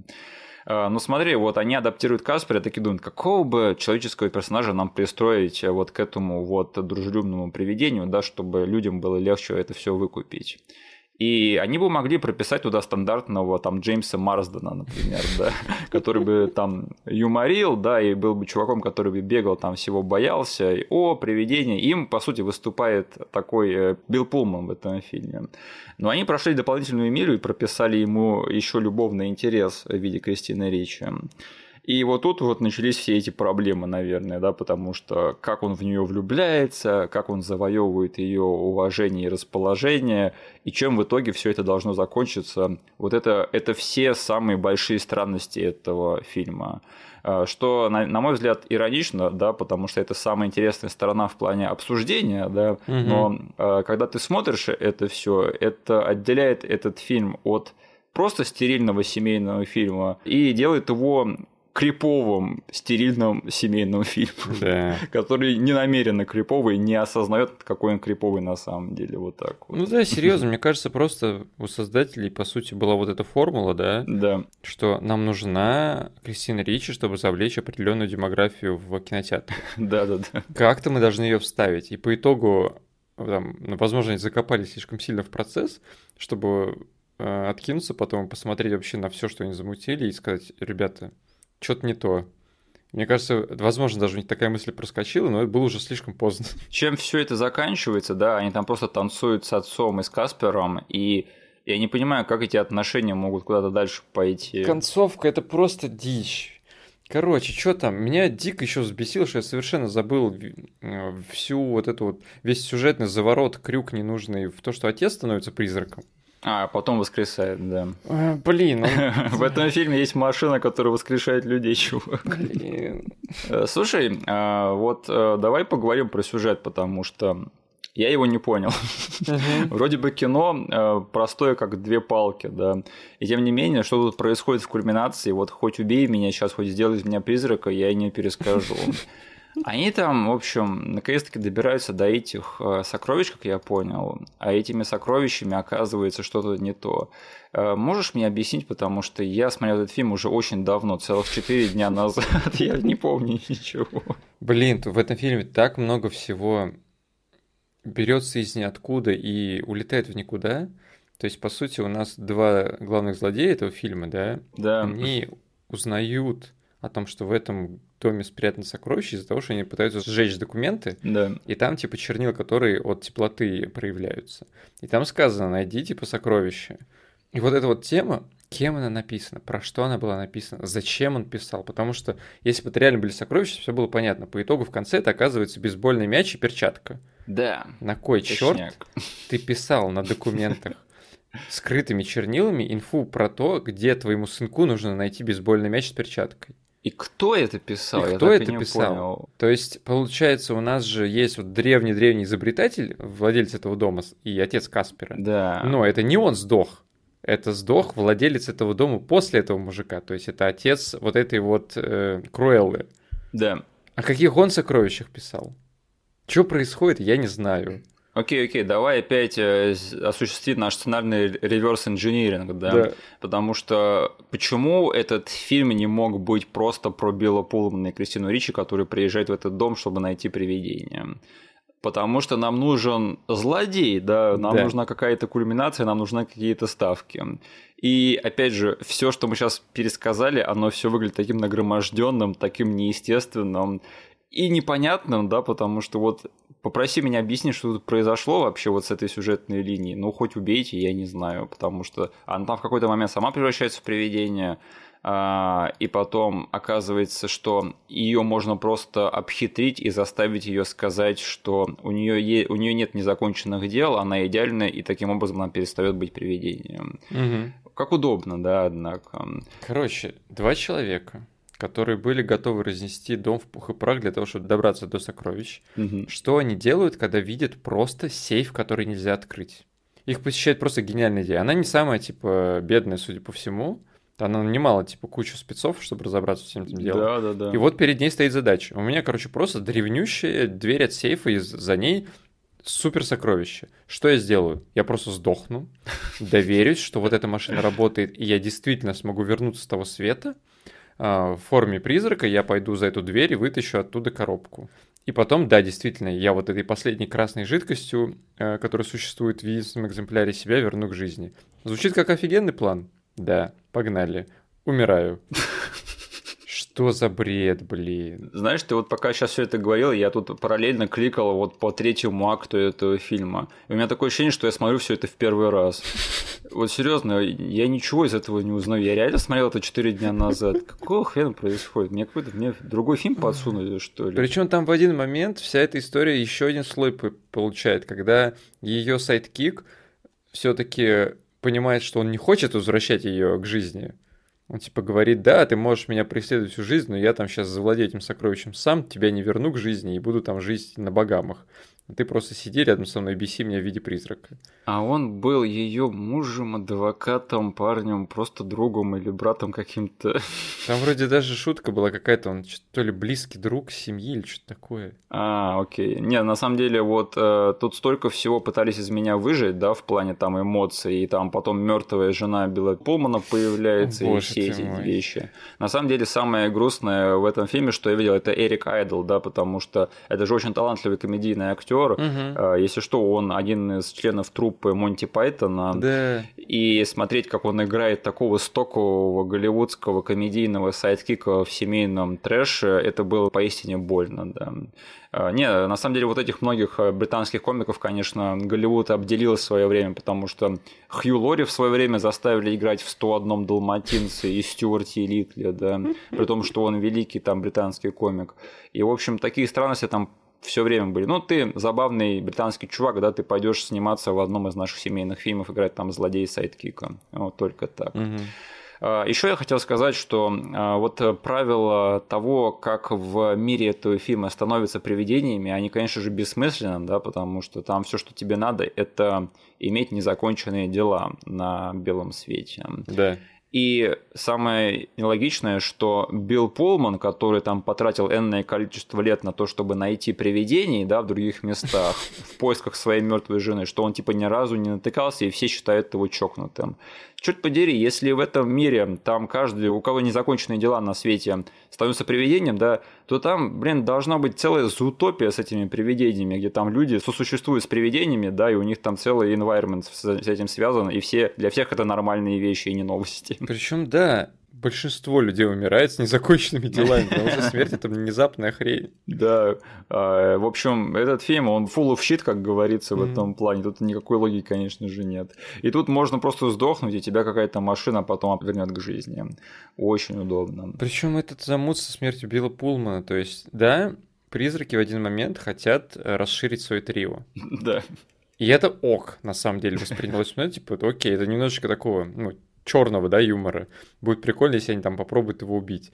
Speaker 1: А, Ну смотри, вот они адаптируют Каспера, такие думают, какого бы человеческого персонажа нам пристроить э, вот к этому вот дружелюбному привидению, да, чтобы людям было легче это все выкупить. И они бы могли прописать туда стандартного там Джеймса Марсдена, например, да, который бы там юморил, да, и был бы чуваком, который бы бегал, там всего боялся. И, О, привидение. Им, по сути, выступает такой э, Билл Пулман в этом фильме. Но они прошли дополнительную миру и прописали ему еще любовный интерес в виде Кристины Ричи. И вот тут вот начались все эти проблемы, наверное, да, потому что как он в нее влюбляется, как он завоевывает ее уважение и расположение, и чем в итоге все это должно закончиться. Вот это, это все самые большие странности этого фильма. А, Что, на, на мой взгляд, иронично, да, потому что это самая интересная сторона в плане обсуждения, да,
Speaker 2: Мгм.
Speaker 1: но а, когда ты смотришь это все, это отделяет этот фильм от просто стерильного семейного фильма и делает его криповым стерильным семейным фильмом,
Speaker 2: Да.
Speaker 1: который не намеренно криповый, не осознает, какой он криповый на самом деле. Вот так вот.
Speaker 2: Ну да, серьезно, мне кажется, просто у создателей, по сути, была вот эта формула, да,
Speaker 1: Да,
Speaker 2: что нам нужна Кристина Ричи, чтобы завлечь определенную демографию в кинотеатр.
Speaker 1: да, да, да.
Speaker 2: Как-то мы должны ее вставить. И по итогу, там, ну, возможно, они закопались слишком сильно в процесс, чтобы э, откинуться потом посмотреть вообще на все, что они замутили, и сказать, ребята, что-то не то. Мне кажется, возможно, даже у них такая мысль проскочила, но это было уже слишком поздно.
Speaker 1: Чем все это заканчивается, да, они там просто танцуют с отцом и с Каспером, и я не понимаю, как эти отношения могут куда-то дальше пойти.
Speaker 2: Концовка это просто дичь. Короче, что там? Меня дико еще взбесило, что я совершенно забыл э, всю вот эту вот весь сюжетный заворот, крюк ненужный в то, что отец становится призраком.
Speaker 1: А, потом воскресает, да.
Speaker 2: А, блин, он...
Speaker 1: В этом фильме есть машина, которая воскрешает людей, чувак.
Speaker 2: блин.
Speaker 1: Э, Слушай, а, вот э, давай поговорим про сюжет, потому что я его не понял. Вроде бы кино э, простое, как две палки, да. И тем не менее, что тут происходит в кульминации, вот хоть убей меня сейчас, хоть сделай из меня призрака, я и не перескажу. Они там, в общем, наконец-таки добираются до этих э, сокровищ, как я понял, а этими сокровищами оказывается что-то не то. Э, Можешь мне объяснить, потому что я смотрел этот фильм уже очень давно, целых четыре дня назад, я не помню ничего.
Speaker 2: Блин, в этом фильме так много всего берется из ниоткуда и улетает в никуда. То есть, по сути, у нас два главных злодея этого фильма, да,
Speaker 1: Да,
Speaker 2: они узнают о том, что в этом доме спрятано сокровище из-за того, что они пытаются сжечь документы,
Speaker 1: да.
Speaker 2: и там типа чернила, которые от теплоты проявляются. И там сказано, найди типа сокровище. И вот эта вот тема, кем она написана, про что она была написана, зачем он писал. Потому что если бы это реально были сокровища, все было понятно. По итогу в конце это оказывается бейсбольный мяч и перчатка.
Speaker 1: Да.
Speaker 2: На кой черт ты писал на документах скрытыми чернилами инфу про то, где твоему сынку нужно найти бейсбольный мяч с перчаткой?
Speaker 1: И кто это писал?
Speaker 2: И
Speaker 1: Я
Speaker 2: кто это
Speaker 1: не
Speaker 2: писал?
Speaker 1: понял.
Speaker 2: То есть, получается, у нас же есть вот древний-древний изобретатель, владелец этого дома и отец Каспера.
Speaker 1: Да.
Speaker 2: Но это не он сдох. это сдох владелец этого дома после этого мужика. То есть это отец вот этой вот э, Круэллы.
Speaker 1: Да.
Speaker 2: О каких он сокровищах писал? Что происходит, я не знаю.
Speaker 1: Окей, окей, давай опять э, осуществить наш сценарный реверс-инжиниринг, да?
Speaker 2: Да.
Speaker 1: Потому что почему этот фильм не мог быть просто про Билла Пулмана и Кристину Ричи, которые приезжают в этот дом, чтобы найти привидение? Потому что нам нужен злодей, да, нам
Speaker 2: Да.
Speaker 1: нужна какая-то кульминация, нам нужны какие-то ставки. И опять же, все, что мы сейчас пересказали, оно все выглядит таким нагроможденным, таким неестественным и непонятным, да, потому что вот попроси меня объяснить, что тут произошло вообще вот с этой сюжетной линией. Ну, хоть убейте, я не знаю, потому что она там в какой-то момент сама превращается в привидение, а, и потом оказывается, что ее можно просто обхитрить и заставить ее сказать, что у нее, у нее нет незаконченных дел, она идеальная, и таким образом она перестает быть привидением.
Speaker 2: Мгм.
Speaker 1: Как удобно, да, однако.
Speaker 2: Короче, два человека, которые были готовы разнести дом в пух и прах для того, чтобы добраться до сокровищ.
Speaker 1: Мгм.
Speaker 2: Что они делают, когда видят просто сейф, который нельзя открыть? Их посещает просто гениальная идея. Она не самая, типа, бедная, судя по всему. Она нанимала, типа, кучу спецов, чтобы разобраться с всем этим делом.
Speaker 1: Да, да, да.
Speaker 2: И вот перед ней стоит задача. У меня, короче, просто древнющая дверь от сейфа, и за ней супер сокровище. Что я сделаю? Я просто сдохну, доверюсь, что вот эта машина работает, и я действительно смогу вернуться с того света. А, В форме призрака я пойду за эту дверь и вытащу оттуда коробку. И потом, да, действительно, я вот этой последней красной жидкостью, э, которая существует в единственном экземпляре себя, верну к жизни. Звучит как офигенный план? Да, погнали. Умираю. Что за бред, блин?
Speaker 1: Знаешь, ты вот пока сейчас все это говорил, я тут параллельно кликал вот по третьему акту этого фильма. И у меня такое ощущение, что я смотрю все это в первый раз. Вот серьезно, я ничего из этого не узнаю. Я реально смотрел это 4 дня назад. Какого хрена происходит? Мне какой-то мне другой фильм подсунули, что ли?
Speaker 2: Причем там в один момент вся эта история еще один слой получает, когда ее sidekick все-таки понимает, что он не хочет возвращать ее к жизни. Он типа говорит, да, ты можешь меня преследовать всю жизнь, но я там сейчас завладею этим сокровищем сам, тебя не верну к жизни и буду там жить на Багамах. Ты просто сиди рядом со мной беси меня в виде призрака.
Speaker 1: А он был ее мужем, адвокатом, парнем, просто другом или братом каким-то.
Speaker 2: Там вроде даже шутка была какая-то, он то ли близкий друг семьи или что-то такое.
Speaker 1: А, окей. Не, на самом деле, вот э, тут столько всего пытались из меня выжать, да, в плане там эмоций, и там потом мертвая жена Билла Пулмана появляется,
Speaker 2: О,
Speaker 1: и все эти
Speaker 2: мой.
Speaker 1: вещи. На самом деле, самое грустное в этом фильме, что я видел, это Эрик Айдл, да, потому что это же очень талантливый комедийный актер.
Speaker 2: Мгм.
Speaker 1: Если что, он один из членов труппы Монти Пайтона.
Speaker 2: Да.
Speaker 1: И смотреть, как он играет такого стокового голливудского комедийного sidekick а в семейном трэше, это было поистине больно, да. А, Не, на самом деле вот этих многих э, британских комиков, конечно, Голливуд обделил в свое время, потому что Хью Лори в свое время заставили играть в 101 Далматинце и Стюарте Литли, да, при том, что он великий там британский комик. И, в общем, такие странности там все время были. Ну, ты забавный британский чувак, да, ты пойдешь сниматься в одном из наших семейных фильмов, играть там злодея sidekick а. Вот только так.
Speaker 2: Мгм.
Speaker 1: Еще я хотел сказать, что а, вот правила того, как в мире этого фильма становятся привидениями, они, конечно же, бессмысленны, да, потому что там все, что тебе надо, это иметь незаконченные дела на белом свете.
Speaker 2: Да.
Speaker 1: И самое нелогичное, что Билл Полман, который там потратил энное количество лет на то, чтобы найти привидений да, в других местах, в поисках своей мертвой жены, что он типа ни разу не натыкался, и все считают его чокнутым. Черт подери, если в этом мире там каждый, у кого незаконченные дела на свете, становится привидением, да, то там, блин, должна быть целая зоотопия с этими привидениями, где там люди сосуществуют с привидениями, да, и у них там целый environment с этим связан, и все, для всех это нормальные вещи и не новости.
Speaker 2: Причем, да, большинство людей умирает с незаконченными делами, потому что смерть это внезапная хрень.
Speaker 1: Да, а, в общем, этот фильм, он full of shit, как говорится в этом плане. Тут никакой логики, конечно же, нет. И тут можно просто сдохнуть, и тебя какая-то машина потом вернет к жизни. Очень удобно.
Speaker 2: Причем этот замут со смертью Билла Пулмана, то есть, да, призраки в один момент хотят э, расширить свое трио.
Speaker 1: Да.
Speaker 2: И это ок, на самом деле, воспринялось. Ну, типа, окей, это немножечко такого, ну, черного, да, юмора. Будет прикольно, если они там попробуют его убить.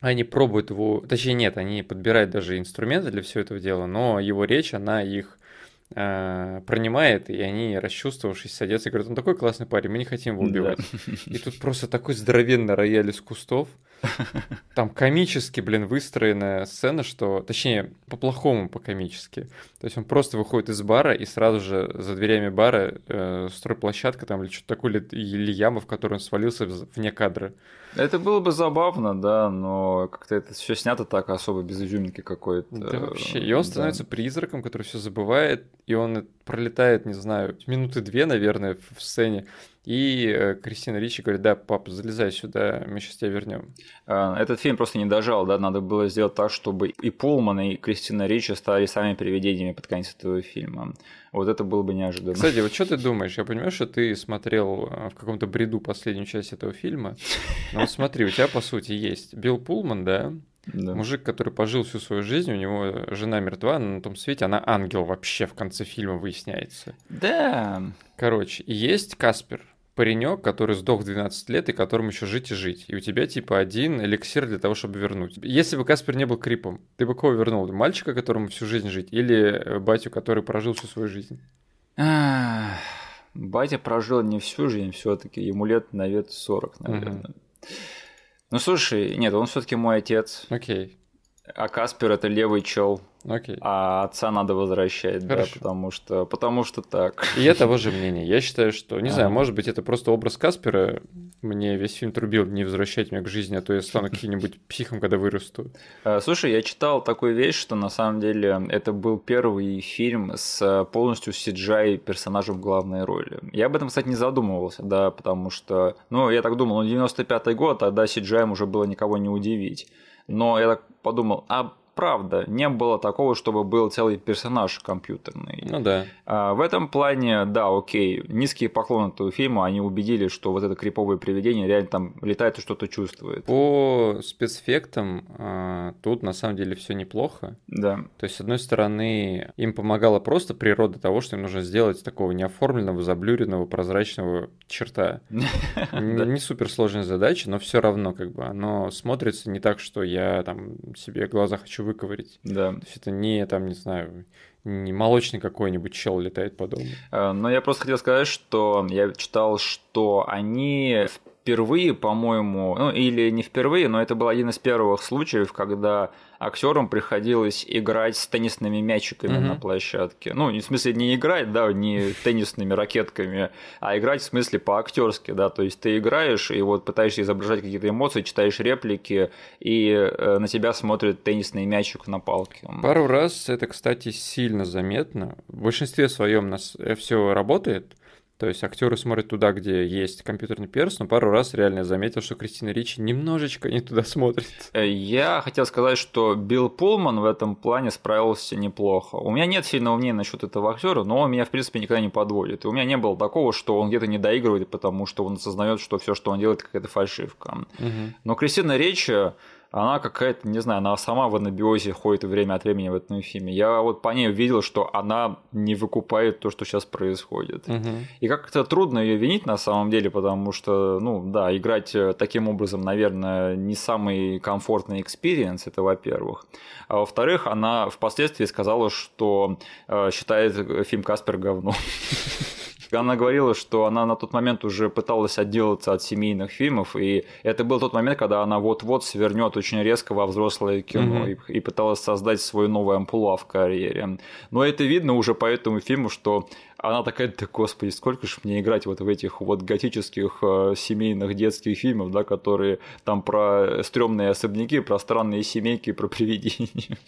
Speaker 2: Они пробуют его, точнее нет, они подбирают даже инструменты для всего этого дела, но его речь, она их э, пронимает, и они, расчувствовавшись, садятся и говорят, он такой классный парень, мы не хотим его убивать. И тут просто такой здоровенный рояль из кустов, там комически, блин, выстроенная сцена, что... Точнее, по-плохому по-комически. То есть он просто выходит из бара, и сразу же за дверями бара э, стройплощадка там или что-то такое, или яма, в которую он свалился вне кадра.
Speaker 1: Это было бы забавно, да, но как-то это все снято так особо без изюминки какой-то.
Speaker 2: Да вообще. И он становится да. призраком, который все забывает, и он пролетает, не знаю, минуты две, наверное, в сцене. И э, Кристина Ричи говорит, да, папа, залезай сюда, мы сейчас тебя вернем.
Speaker 1: А, этот фильм просто не дожал, да, надо было сделать так, чтобы и Пулман, и Кристина Ричи стали самыми привидениями под конец этого фильма. Вот это было бы неожиданно.
Speaker 2: Кстати, вот что ты думаешь? Я понимаю, что ты смотрел э, в каком-то бреду последнюю часть этого фильма. Но вот смотри, у тебя, по сути, есть Билл Пулман, да, да. Мужик, который пожил всю свою жизнь, у него жена мертва, но на том свете она ангел вообще в конце фильма выясняется.
Speaker 1: Да.
Speaker 2: Короче, есть Каспер, паренек, который сдох в 12 лет и которому еще жить и жить. И у тебя типа один эликсир для того, чтобы вернуть. Если бы Каспер не был крипом, ты бы кого вернул? Мальчика, которому всю жизнь жить, или э, батю, который прожил всю свою жизнь?
Speaker 1: Батя прожил не всю жизнь, все-таки ему лет на вид 40, наверное. Угу. Ну слушай, нет, он все-таки мой отец.
Speaker 2: Окей.
Speaker 1: А Каспер это левый чел.
Speaker 2: Окей.
Speaker 1: А отца надо возвращать, Хорошо. да, потому что, потому что так.
Speaker 2: И я того же мнения. Я считаю, что, не а. знаю, может быть, это просто образ Каспера. Мне весь фильм трубил, не возвращать меня к жизни, а то я стану каким-нибудь психом, когда вырасту.
Speaker 1: А, слушай, я читал такую вещь, что на самом деле это был первый фильм с полностью CGI персонажем в главной роли. Я об этом, кстати, не задумывался, да, потому что, ну, я так думал, ну, 95-й год, тогда CGI уже было никого не удивить. Но я так подумал, а правда, не было такого, чтобы был целый персонаж компьютерный.
Speaker 2: Ну да.
Speaker 1: А, в этом плане, да, окей, низкие поклоны этого фильма, они убедили, что вот это криповое привидение реально там летает и что-то чувствует.
Speaker 2: По спецэффектам а, тут на самом деле все неплохо.
Speaker 1: Да.
Speaker 2: То есть, с одной стороны, им помогала просто природа того, что им нужно сделать такого неоформленного, заблюренного, прозрачного черта. Не суперсложная задача, но все равно как бы оно смотрится не так, что я там себе глаза хочу выковырить.
Speaker 1: Да.
Speaker 2: То есть это не, там, не знаю, не молочный какой-нибудь чел летает по дому.
Speaker 1: Э, но я просто хотел сказать, что я читал, что они впервые, по-моему, ну или не впервые, но это был один из первых случаев, когда актерам приходилось играть с теннисными мячиками mm-hmm. на площадке. Ну, в смысле не играть, да, не теннисными ракетками, а играть в смысле по-актерски, да, то есть ты играешь и вот пытаешься изображать какие-то эмоции, читаешь реплики, и э, на тебя смотрит теннисный мячик на палке.
Speaker 2: Пару раз это, кстати, сильно заметно. В большинстве своем нас э, все работает, то есть актеры смотрят туда, где есть компьютерный перс, но пару раз реально заметил, что Кристина Ричи немножечко не туда смотрит.
Speaker 1: Э, я хотел сказать, что Билл Пулман в этом плане справился неплохо. У меня нет сильного мнения насчет этого актера, но он меня, в принципе, никогда не подводит. И у меня не было такого, что он где-то не доигрывает, потому что он осознает, что все, что он делает, какая-то фальшивка. Угу. Но Кристина Ричи она какая-то, не знаю, она сама в анабиозе ходит время от времени в этом фильме. Я вот по ней увидел, что она не выкупает то, что сейчас происходит.
Speaker 2: Угу.
Speaker 1: И как-то трудно ее винить на самом деле, потому что, ну да, играть э, таким образом, наверное, не самый комфортный experience, это во-первых. А во-вторых, она впоследствии сказала, что э, считает фильм Каспер говно. Она говорила, что она на тот момент уже пыталась отделаться от семейных фильмов, и это был тот момент, когда она вот-вот свернет очень резко во взрослое кино mm-hmm. и, и пыталась создать свою новую амплуа в карьере. Но это видно уже по этому фильму, что она такая, да господи, сколько же мне играть вот в этих вот готических э, семейных детских фильмов, да, которые там про стрёмные особняки, про странные семейки, про привидения.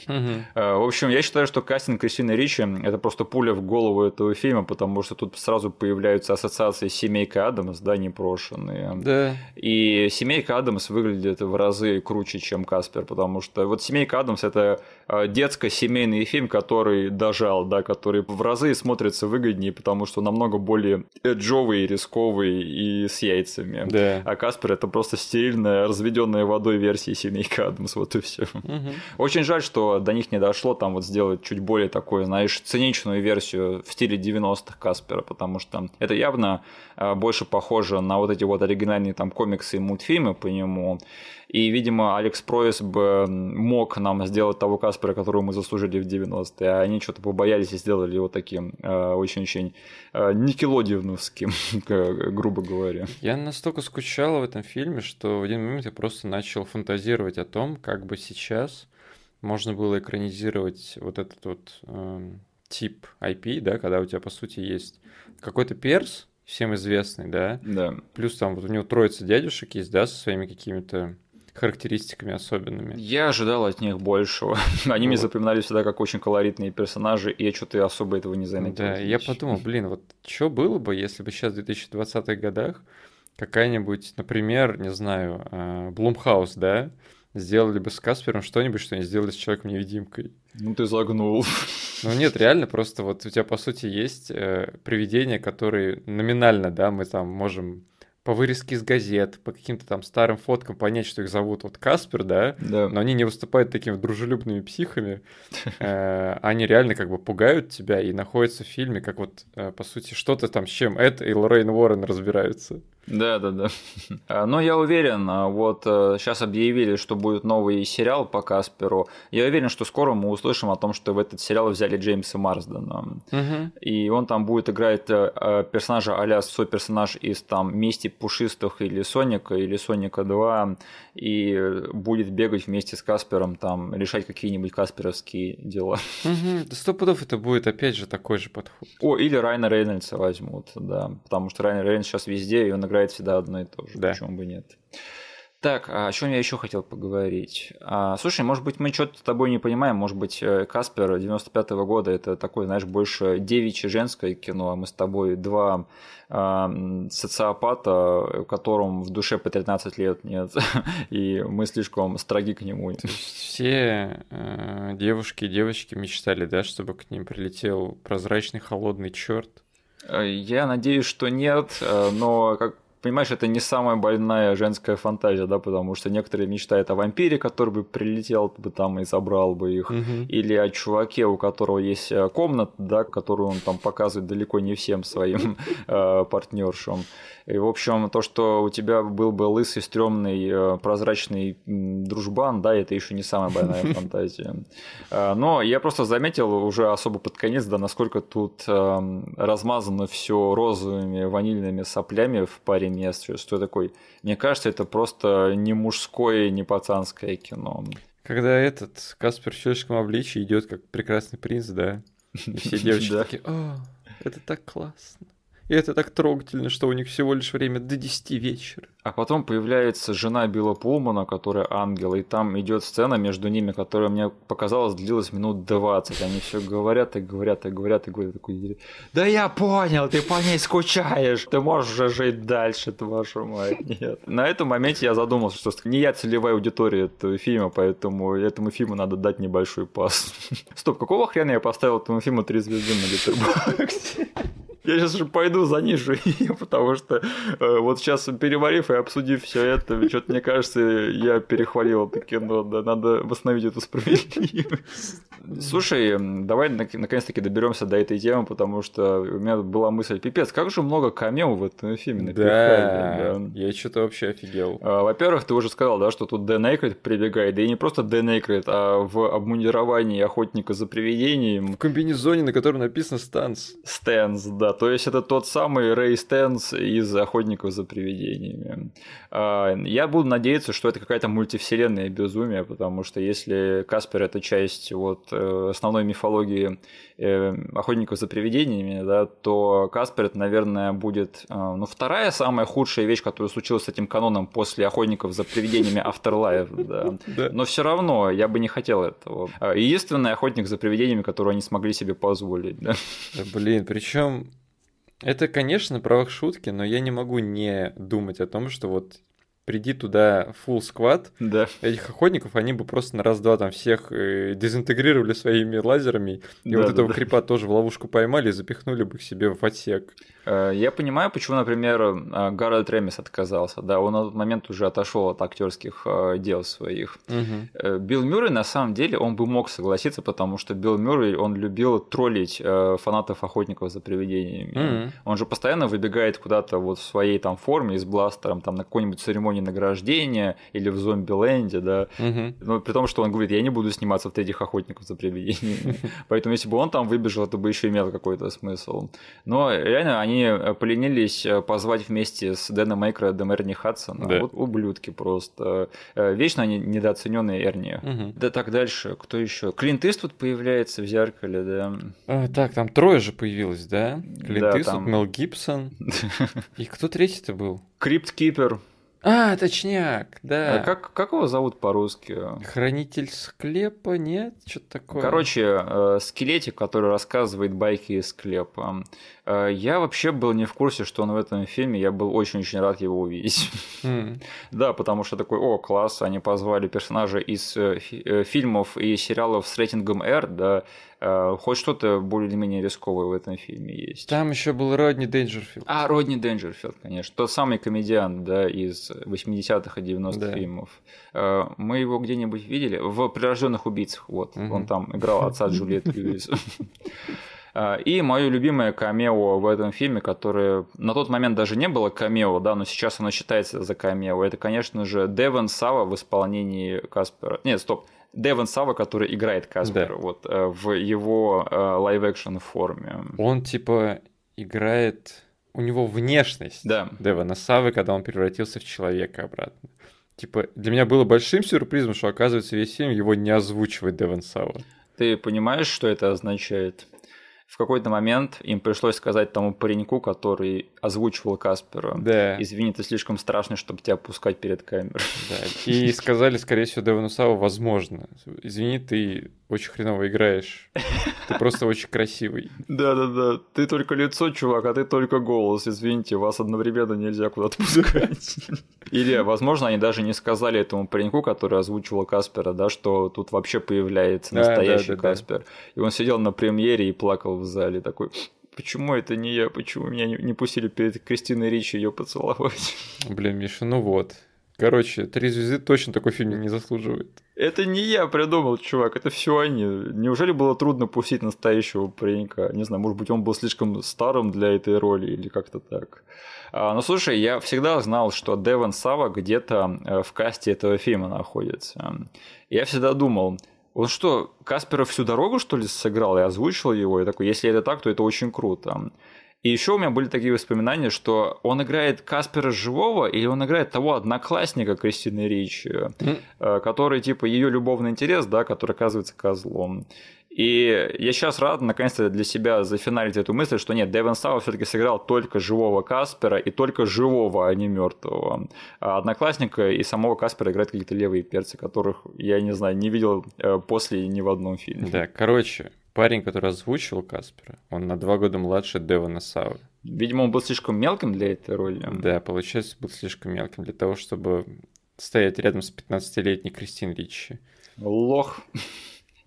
Speaker 1: Э, в общем, я считаю, что кастинг Кристины Ричи – это просто пуля в голову этого фильма, потому что тут сразу появляются ассоциации с семейкой Адамс, да, непрошенные.
Speaker 2: Да.
Speaker 1: И семейка Адамс выглядит в разы круче, чем Каспер, потому что вот семейка Адамс – это детско-семейный фильм, который дожал, да, который в разы смотрится выгоднее потому что намного более эджовый, рисковый и с яйцами.
Speaker 2: Да.
Speaker 1: А Каспер это просто стерильная, разведенная водой версия семейка Адамс, вот и все.
Speaker 2: Мгм.
Speaker 1: Очень жаль, что до них не дошло там вот сделать чуть более такую, знаешь, циничную версию в стиле 90-х Каспера, потому что это явно э, больше похоже на вот эти вот оригинальные там комиксы и мультфильмы по нему. И, видимо, Алекс Пройс бы мог нам сделать того Каспера, которого мы заслужили в 90-е, а они что-то побоялись и сделали его таким э, очень-очень э, никелодиевновским, грубо говоря.
Speaker 2: Я настолько скучал в этом фильме, что в один момент я просто начал фантазировать о том, как бы сейчас можно было экранизировать вот этот вот эм, тип IP, да, когда у тебя, по сути, есть какой-то перс, всем известный, да,
Speaker 1: Да.
Speaker 2: плюс там вот у него троица дядюшек есть, да, со своими какими-то характеристиками особенными.
Speaker 1: Я ожидал от них большего. Они мне запоминались всегда как очень колоритные персонажи, и я что-то особо этого не заметил.
Speaker 2: Да, я подумал, блин, вот что было бы, если бы сейчас в 2020-х годах какая-нибудь, например, не знаю, э, Блумхаус, да, сделали бы с Каспером что-нибудь, что они сделали с Человеком-невидимкой.
Speaker 1: Ну ты загнул.
Speaker 2: Ну нет, реально, просто вот у тебя, по сути, есть э, привидения, которые номинально, да, мы там можем по вырезке из газет, по каким-то там старым фоткам понять, что их зовут вот Каспер, да,
Speaker 1: Да.
Speaker 2: но они не выступают такими дружелюбными психами. Э, Они реально как бы пугают тебя и находятся в фильме, как вот, э, по сути, что-то там с чем Эд и Лоррейн Уоррен разбираются.
Speaker 1: Да, да, да. Но я уверен, а, вот сейчас объявили, что будет новый сериал по Касперу. Я уверен, что скоро мы услышим о том, что в этот сериал взяли Джеймса Марсдена. И он там будет играть э, э, персонажа а-ля персонаж из там Мести Пушистых или Соника, или Соника 2, и э, будет бегать вместе с Каспером, там, решать какие-нибудь касперовские дела.
Speaker 2: Да сто пудов это будет опять же такой же подход.
Speaker 1: О, или Райана Рейнольдса возьмут, да, потому что Райан Рейнольдс сейчас везде, и он играет всегда одно и то же,
Speaker 2: Да.
Speaker 1: почему бы нет. Так, а о чем я еще хотел поговорить? А, слушай, может быть, мы что-то с тобой не понимаем, может быть, э, Каспер 95-го года это такое, знаешь, больше девичье женское кино, а мы с тобой два а, социопата, которым в душе по 13 лет нет, и мы слишком строги к нему.
Speaker 2: То есть все э, девушки и девочки мечтали, да, чтобы к ним прилетел прозрачный холодный черт.
Speaker 1: Э, Я надеюсь, что нет, э, но как понимаешь, это не самая больная женская фантазия, да, потому что некоторые мечтают о вампире, который бы прилетел бы там и забрал бы их, или о чуваке, у которого есть э, комната, да, которую он там показывает далеко не всем своим э, партнершам. И, в общем, то, что у тебя был бы лысый, стрёмный, э, прозрачный дружбан, да, это еще не самая больная фантазия. Но я просто заметил уже особо под конец, да, насколько тут эм, размазано все розовыми ванильными соплями в паре мест, что- такой. Мне кажется, это просто не мужское, не пацанское кино.
Speaker 2: Когда этот Каспер в человеческом обличии идет как прекрасный принц, да, и все девочки такие, о, это так классно. И это так трогательно, что у них всего лишь время до 10 вечера.
Speaker 1: А потом появляется жена Билла Пулмана, которая ангел, и там идет сцена между ними, которая мне показалось длилась минут 20. Они все говорят и говорят и говорят и говорят. Такой, да я понял, ты по ней скучаешь, ты можешь уже жить дальше, твою мать. Нет. На этом моменте я задумался, что не я целевая аудитория этого фильма, поэтому этому фильму надо дать небольшой пас. Стоп, какого хрена я поставил этому фильму три звезды на Литербоксе? Я сейчас же пойду занижу ее, потому что э, вот сейчас переварив обсудив все это, что-то мне кажется, я перехвалил это кино, да, надо восстановить эту справедливость. Слушай, давай нак- наконец-таки доберемся до этой темы, потому что у меня была мысль, пипец, как же много камео в этом фильме
Speaker 2: Да,
Speaker 1: да.
Speaker 2: я что-то вообще офигел.
Speaker 1: А, Во-первых, ты уже сказал, да, что тут Дэн Эйкройд прибегает, да и не просто Дэн Эйкройд, а в обмундировании охотника за привидением
Speaker 2: В комбинезоне, на котором написано «Станс».
Speaker 1: Стэнс, да, то есть это тот самый Рэй Стэнс из «Охотников за привидениями». А, Я буду надеяться, что это какая-то мультивселенная безумие, потому что если Каспер это часть вот э, основной мифологии э, «Охотников за привидениями», да, то Каспер это, наверное, будет э, ну, вторая самая худшая вещь, которая случилась с этим каноном после «Охотников за привидениями Afterlife», да. Но все равно я бы не хотел этого. Единственный охотник за привидениями, который они смогли себе позволить. Да,
Speaker 2: блин, причем это, конечно, на правах шутки, но я не могу не думать о том, что вот приди туда full склад
Speaker 1: Да.
Speaker 2: этих охотников, они бы просто на раз-два там всех э, дезинтегрировали своими лазерами, и
Speaker 1: Да,
Speaker 2: вот
Speaker 1: да,
Speaker 2: этого
Speaker 1: да.
Speaker 2: крипа тоже в ловушку поймали и запихнули бы к себе в отсек.
Speaker 1: Э, Я понимаю, почему, например, э, Гарольд Ремис отказался. Да, он на тот момент уже отошел от актерских дел своих. Э, Билл Мюррей, на самом деле, он бы мог согласиться, потому что Билл Мюррей, он любил троллить фанатов охотников за привидениями.
Speaker 2: Мгм.
Speaker 1: Он же постоянно выбегает куда-то вот в своей там форме и с бластером, там на какой-нибудь церемонии награждения или в зомби-ленде, да.
Speaker 2: Мгм.
Speaker 1: Но при том, что он говорит, я не буду сниматься в этих охотников за привидениями. Поэтому если бы он там выбежал, это бы еще имело какой-то смысл. Но реально они поленились э, позвать вместе с Дэном Мейкредом Эрни Хадсона.
Speaker 2: Да.
Speaker 1: Вот ублюдки просто. Э, Вечно они недооцененные Эрни.
Speaker 2: Мгм.
Speaker 1: Да так дальше. Кто еще? Клинт Иствуд появляется в зеркале, да.
Speaker 2: А, так, там трое же появилось, да? Клинт
Speaker 1: Да,
Speaker 2: Иствуд,
Speaker 1: там-
Speaker 2: Мел Гибсон. И кто третий-то был?
Speaker 1: Крипт Кипер.
Speaker 2: А, точняк, да.
Speaker 1: А как, как его зовут по-русски?
Speaker 2: Хранитель склепа, нет? Что-то такое.
Speaker 1: Короче, э, скелетик, который рассказывает байки из склепа. Э, Я вообще был не в курсе, что он в этом фильме. Я был очень-очень рад его увидеть.
Speaker 2: М,
Speaker 1: Да, потому что такой, о, класс, они позвали персонажа из э, фи- э, фильмов и сериалов с рейтингом R, да, хоть что-то более-менее рисковое в этом фильме есть.
Speaker 2: Там еще был Родни Дейнджерфилд.
Speaker 1: А, Родни Денджерфилд, конечно. Тот самый комедиан, да, из 80-х и 90-х
Speaker 2: Да.
Speaker 1: фильмов. Мы его где-нибудь видели? В «Прирожденных убийцах», вот.
Speaker 2: Мгм.
Speaker 1: Он там играл отца Джульет Льюис. Э, И мое любимое камео в этом фильме, которое на тот момент даже не было камео, да, но сейчас оно считается за камео, это, конечно же, Девон Сава в исполнении Каспера. Нет, стоп. Девон Сава, который играет Каспера,
Speaker 2: Да.
Speaker 1: вот, э, в его live-action форме.
Speaker 2: Он типа играет... У него внешность
Speaker 1: Да.
Speaker 2: Девана Савы, когда он превратился в человека обратно. Типа, для меня было большим сюрпризом, что, оказывается, весь фильм его не озвучивает Деван Сава.
Speaker 1: Ты понимаешь, что это означает? В какой-то момент им пришлось сказать тому пареньку, который озвучивал Каспера.
Speaker 2: Да,
Speaker 1: Извини, ты слишком страшный, чтобы тебя пускать перед камерой.
Speaker 2: да. И сказали, скорее всего, Девану Саву, возможно. Извини, ты очень хреново играешь. Ты просто очень красивый.
Speaker 1: Да-да-да, ты только лицо, чувак, а ты только голос. Извините, вас одновременно нельзя куда-то пускать. Или, возможно, они даже не сказали этому пареньку, который озвучивал Каспера, да, что тут вообще появляется настоящий. Каспер. И он сидел на премьере и плакал в зале, такой, почему это не я, почему меня не, не пустили перед Кристиной Ричи ее поцеловать?
Speaker 2: Блин, Миша, ну вот. Короче, «Три звезды» точно такой фильм не заслуживает.
Speaker 1: Это не я придумал, чувак, это все они. Неужели было трудно пустить настоящего паренька? Не знаю, может быть, он был слишком старым для этой роли или как-то так. А, ну, слушай, я всегда знал, что Деван Сава где-то э, в касте этого фильма находится. Я всегда думал, он что, Каспера всю дорогу, что ли, сыграл и озвучил его? И такой, если это так, то это очень круто. И еще у меня были такие воспоминания, что он играет Каспера живого, или он играет того одноклассника Кристины Ричи, э, который типа ее любовный интерес, да, который оказывается козлом. И я сейчас рад наконец-то для себя зафиналить эту мысль, что нет, Девон Сава все-таки сыграл только живого Каспера и только живого, а не мертвого. А одноклассника и самого Каспера играют какие-то левые перцы, которых я не знаю, не видел э, после ни в одном фильме.
Speaker 2: Да, короче, парень, который озвучивал Каспера, он на два года младше Девана Савы.
Speaker 1: Видимо, он был слишком мелким для этой роли.
Speaker 2: Да, получается, был слишком мелким для того, чтобы стоять рядом с 15-летней Кристин Ричи.
Speaker 1: Лох.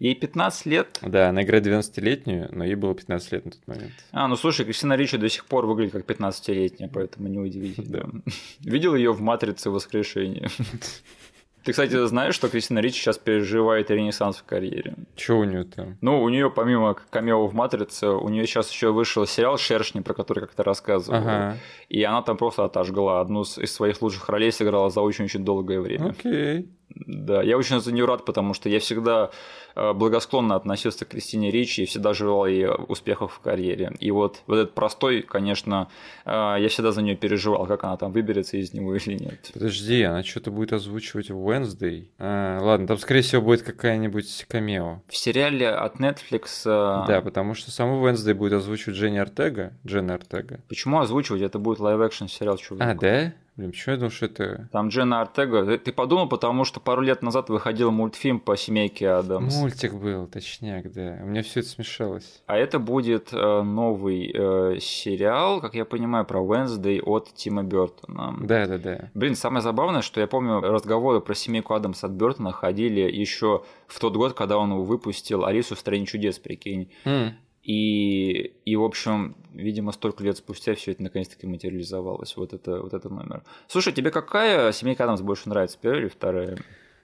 Speaker 1: Ей 15 лет.
Speaker 2: Да, она играет 12-летнюю, но ей было 15 лет на тот момент.
Speaker 1: А, ну слушай, Кристина Ричи до сих пор выглядит как 15-летняя, поэтому неудивительно. Видел ее в «Матрице воскрешения». Ты, кстати, знаешь, что Кристина Ричи сейчас переживает ренессанс в карьере?
Speaker 2: Че у нее там?
Speaker 1: Ну, у нее помимо камео в «Матрице», у нее сейчас еще вышел сериал «Шершни», про который как-то рассказывал.
Speaker 2: Ага,
Speaker 1: И она там просто отожгла. Одну из своих лучших ролей сыграла за очень-очень долгое время.
Speaker 2: окей.
Speaker 1: Да, я очень за нее рад, потому что я всегда э, благосклонно относился к Кристине Ричи и всегда желал ей успехов в карьере. И вот, вот этот простой, конечно, э, я всегда за нее переживал, как она там выберется из него или нет.
Speaker 2: Подожди, она что-то будет озвучивать в Wednesday? А, ладно, там, скорее всего, будет какая-нибудь камео.
Speaker 1: В сериале от Netflix... э,
Speaker 2: Да, потому что саму Wednesday будет озвучивать Дженни Ортега. Дженна Ортега.
Speaker 1: Почему озвучивать? Это будет live-action сериал, чувак.
Speaker 2: А, да? Блин, почему я думал, что это...
Speaker 1: Там Дженна Ортега. Ты подумал, потому что пару лет назад выходил мультфильм по семейке Адамс.
Speaker 2: Мультик был, точняк, да. У меня все это смешалось.
Speaker 1: А это будет э, новый э, сериал, как я понимаю, про Wednesday от Тима Бертона.
Speaker 2: Да, да, да.
Speaker 1: Блин, самое забавное, что я помню, разговоры про семейку Адамс от Бертона ходили еще в тот год, когда он выпустил Алису в стране чудес, прикинь.
Speaker 2: Mm.
Speaker 1: И, и, в общем, видимо, столько лет спустя все это наконец-таки материализовалось. Вот это, вот это номер. Слушай, тебе какая семейка Адамс больше нравится, первая или вторая?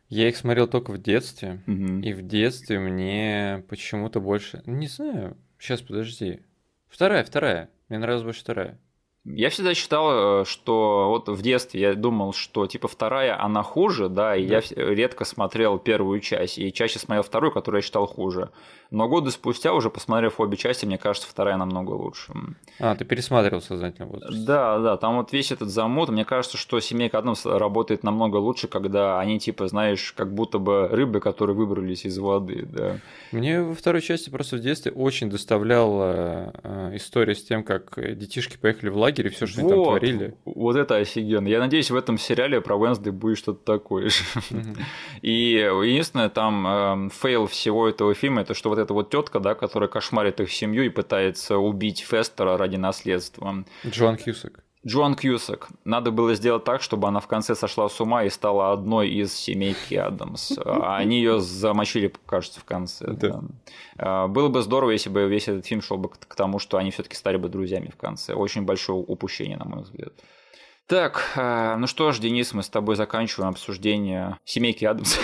Speaker 2: Я их смотрел только в детстве.
Speaker 1: Мгм.
Speaker 2: И в детстве мне почему-то больше... Не знаю. Сейчас, подожди. Вторая, вторая. Мне нравилась больше вторая.
Speaker 1: Я всегда считал, э, что вот в детстве я думал, что типа вторая она хуже, да, и
Speaker 2: Да.
Speaker 1: я редко смотрел первую часть, и чаще смотрел вторую, которую я считал хуже. Но годы спустя, уже посмотрев обе части, мне кажется, вторая намного лучше.
Speaker 2: А, ты пересматривал сознательно возраст.
Speaker 1: Да, да, там вот весь этот замут, мне кажется, что семейка Адамс работает намного лучше, когда они типа, знаешь, как будто бы рыбы, которые выбрались из воды, да.
Speaker 2: Мне во второй части просто в детстве очень доставляла э, история с тем, как э, детишки поехали в лагерь и все, что они там
Speaker 1: Вот,
Speaker 2: творили.
Speaker 1: Вот это офигенно. Я надеюсь, в этом сериале про Уэнсдей будет что-то такое же. И единственное, там эм, fail всего этого фильма, это что вот эта вот тетка, да, которая кошмарит их семью и пытается убить Фестера ради наследства.
Speaker 2: Джоан Кьюсак.
Speaker 1: Джоан Кьюсак. Надо было сделать так, чтобы она в конце сошла с ума и стала одной из семейки Адамс. А они ее замочили, кажется, в конце.
Speaker 2: Да.
Speaker 1: да. А, Было бы здорово, если бы весь этот фильм шел бы к к тому, что они все-таки стали бы друзьями в конце. Очень большое упущение, на мой взгляд. Так, а, ну что ж, Денис, мы с тобой заканчиваем обсуждение семейки Адамс.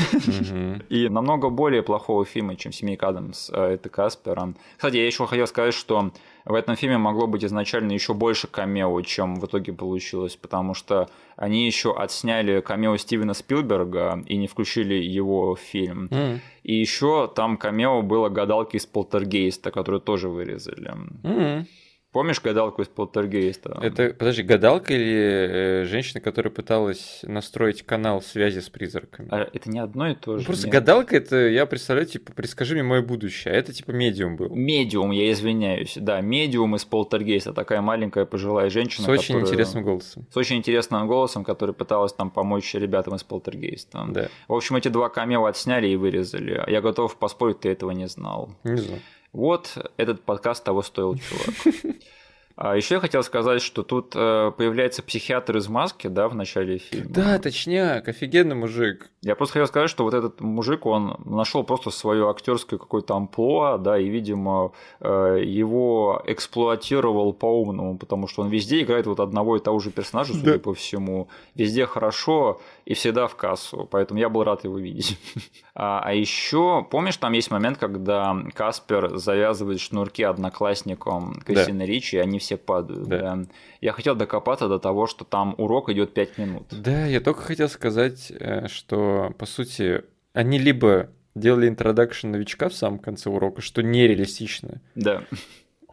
Speaker 1: И намного более плохого фильма, чем «Семейка Адамс», а, это Каспер. Кстати, я еще хотел сказать, что в этом фильме могло быть изначально еще больше камео, чем в итоге получилось, потому что они еще отсняли камео Стивена Спилберга и не включили его в фильм.
Speaker 2: М.
Speaker 1: И еще там камео было гадалки из Полтергейста, которую тоже вырезали.
Speaker 2: М.
Speaker 1: Помнишь гадалку из Полтергейста?
Speaker 2: Это, подожди, гадалка или э, женщина, которая пыталась настроить канал связи с призраками?
Speaker 1: А это не одно и то
Speaker 2: Ну,
Speaker 1: же.
Speaker 2: просто
Speaker 1: нет?
Speaker 2: гадалка это, я представляю, типа, предскажи мне мое будущее. А это типа медиум был.
Speaker 1: Медиум, я извиняюсь. Да, медиум из Полтергейста, такая маленькая пожилая женщина.
Speaker 2: С очень
Speaker 1: которая-
Speaker 2: интересным голосом.
Speaker 1: С очень интересным голосом, который пыталась там помочь ребятам из Полтергейста.
Speaker 2: Да,
Speaker 1: В общем, эти два камео отсняли и вырезали. Я готов поспорить, ты этого не знал.
Speaker 2: не знаю.
Speaker 1: Вот этот подкаст того стоил, чувак. А еще я хотел сказать, что тут э, появляется психиатр из маски, да, в начале фильма.
Speaker 2: Да, точняк, офигенный мужик.
Speaker 1: Я просто хотел сказать, что вот этот мужик, он нашел просто свое актерское какое-то амплуа, да, и, видимо, э, его эксплуатировал по-умному, потому что он везде играет вот одного и того же персонажа, судя
Speaker 2: Да.
Speaker 1: по всему. Везде хорошо и всегда в кассу, поэтому я был рад его видеть. А, еще, помнишь, там есть момент, когда Каспер завязывает шнурки одноклассникам Кристины Ричи, и они все падают.
Speaker 2: Да.
Speaker 1: да. Я хотел докопаться до того, что там урок идет 5 минут.
Speaker 2: Да, я только хотел сказать, э, что, по сути, они либо делали интродакшн новичка в самом конце урока, что нереалистично,
Speaker 1: Да.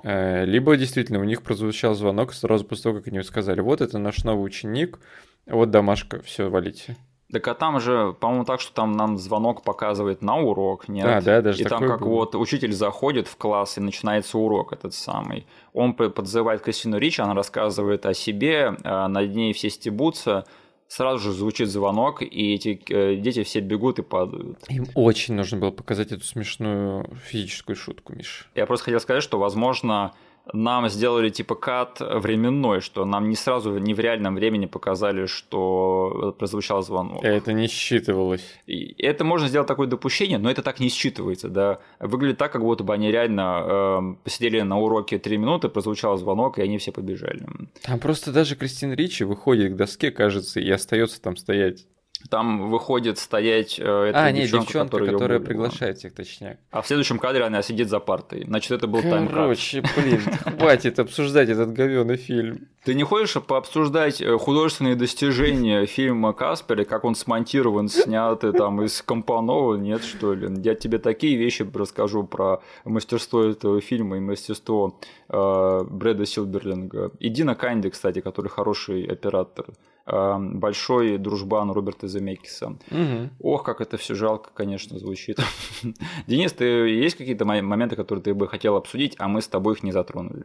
Speaker 2: э, либо действительно у них прозвучал звонок сразу после того, как они сказали, вот это наш новый ученик, вот домашка, все, валите.
Speaker 1: Так а там же, по-моему, так, что там нам звонок показывает на урок, нет?
Speaker 2: А, да, даже
Speaker 1: И там как
Speaker 2: было.
Speaker 1: вот учитель заходит в класс и начинается урок этот самый. Он подзывает Кристину Рич, она рассказывает о себе, а над ней все стебутся. Сразу же звучит звонок, и эти э, дети все бегут и падают.
Speaker 2: Им очень нужно было показать эту смешную физическую шутку, Миш.
Speaker 1: Я просто хотел сказать, что, возможно, нам сделали типа кат временной, что нам не сразу, не в реальном времени показали, что прозвучал звонок.
Speaker 2: Это не считывалось.
Speaker 1: И это можно сделать такое допущение, но это так не считывается, да. Выглядит так, как будто бы они реально э, посидели на уроке три минуты, прозвучал звонок, и они все побежали.
Speaker 2: Там просто даже Кристин Ричи выходит к доске, кажется, и остается там стоять.
Speaker 1: Там выходит стоять э, эта
Speaker 2: а, нет,
Speaker 1: девчонка,
Speaker 2: девчонка,
Speaker 1: которая,
Speaker 2: которая,
Speaker 1: булила.
Speaker 2: приглашает всех, точняк.
Speaker 1: А в следующем кадре она сидит за партой. Значит, это был таймкат.
Speaker 2: Короче, блин, хватит обсуждать этот говёный фильм.
Speaker 1: Ты не хочешь пообсуждать э, художественные достижения фильма Каспер, и как он смонтирован, снят и там из компонован, нет, что ли? Я тебе такие вещи расскажу про мастерство этого фильма и мастерство э, Брэда Силберлинга. И Дина Канди, кстати, который хороший оператор. Э, большой дружбан Роберта Земекиса.
Speaker 2: Мгм.
Speaker 1: Ох, как это все жалко, конечно, звучит. Денис, ты есть какие-то мо- моменты, которые ты бы хотел обсудить, а мы с тобой их не затронули?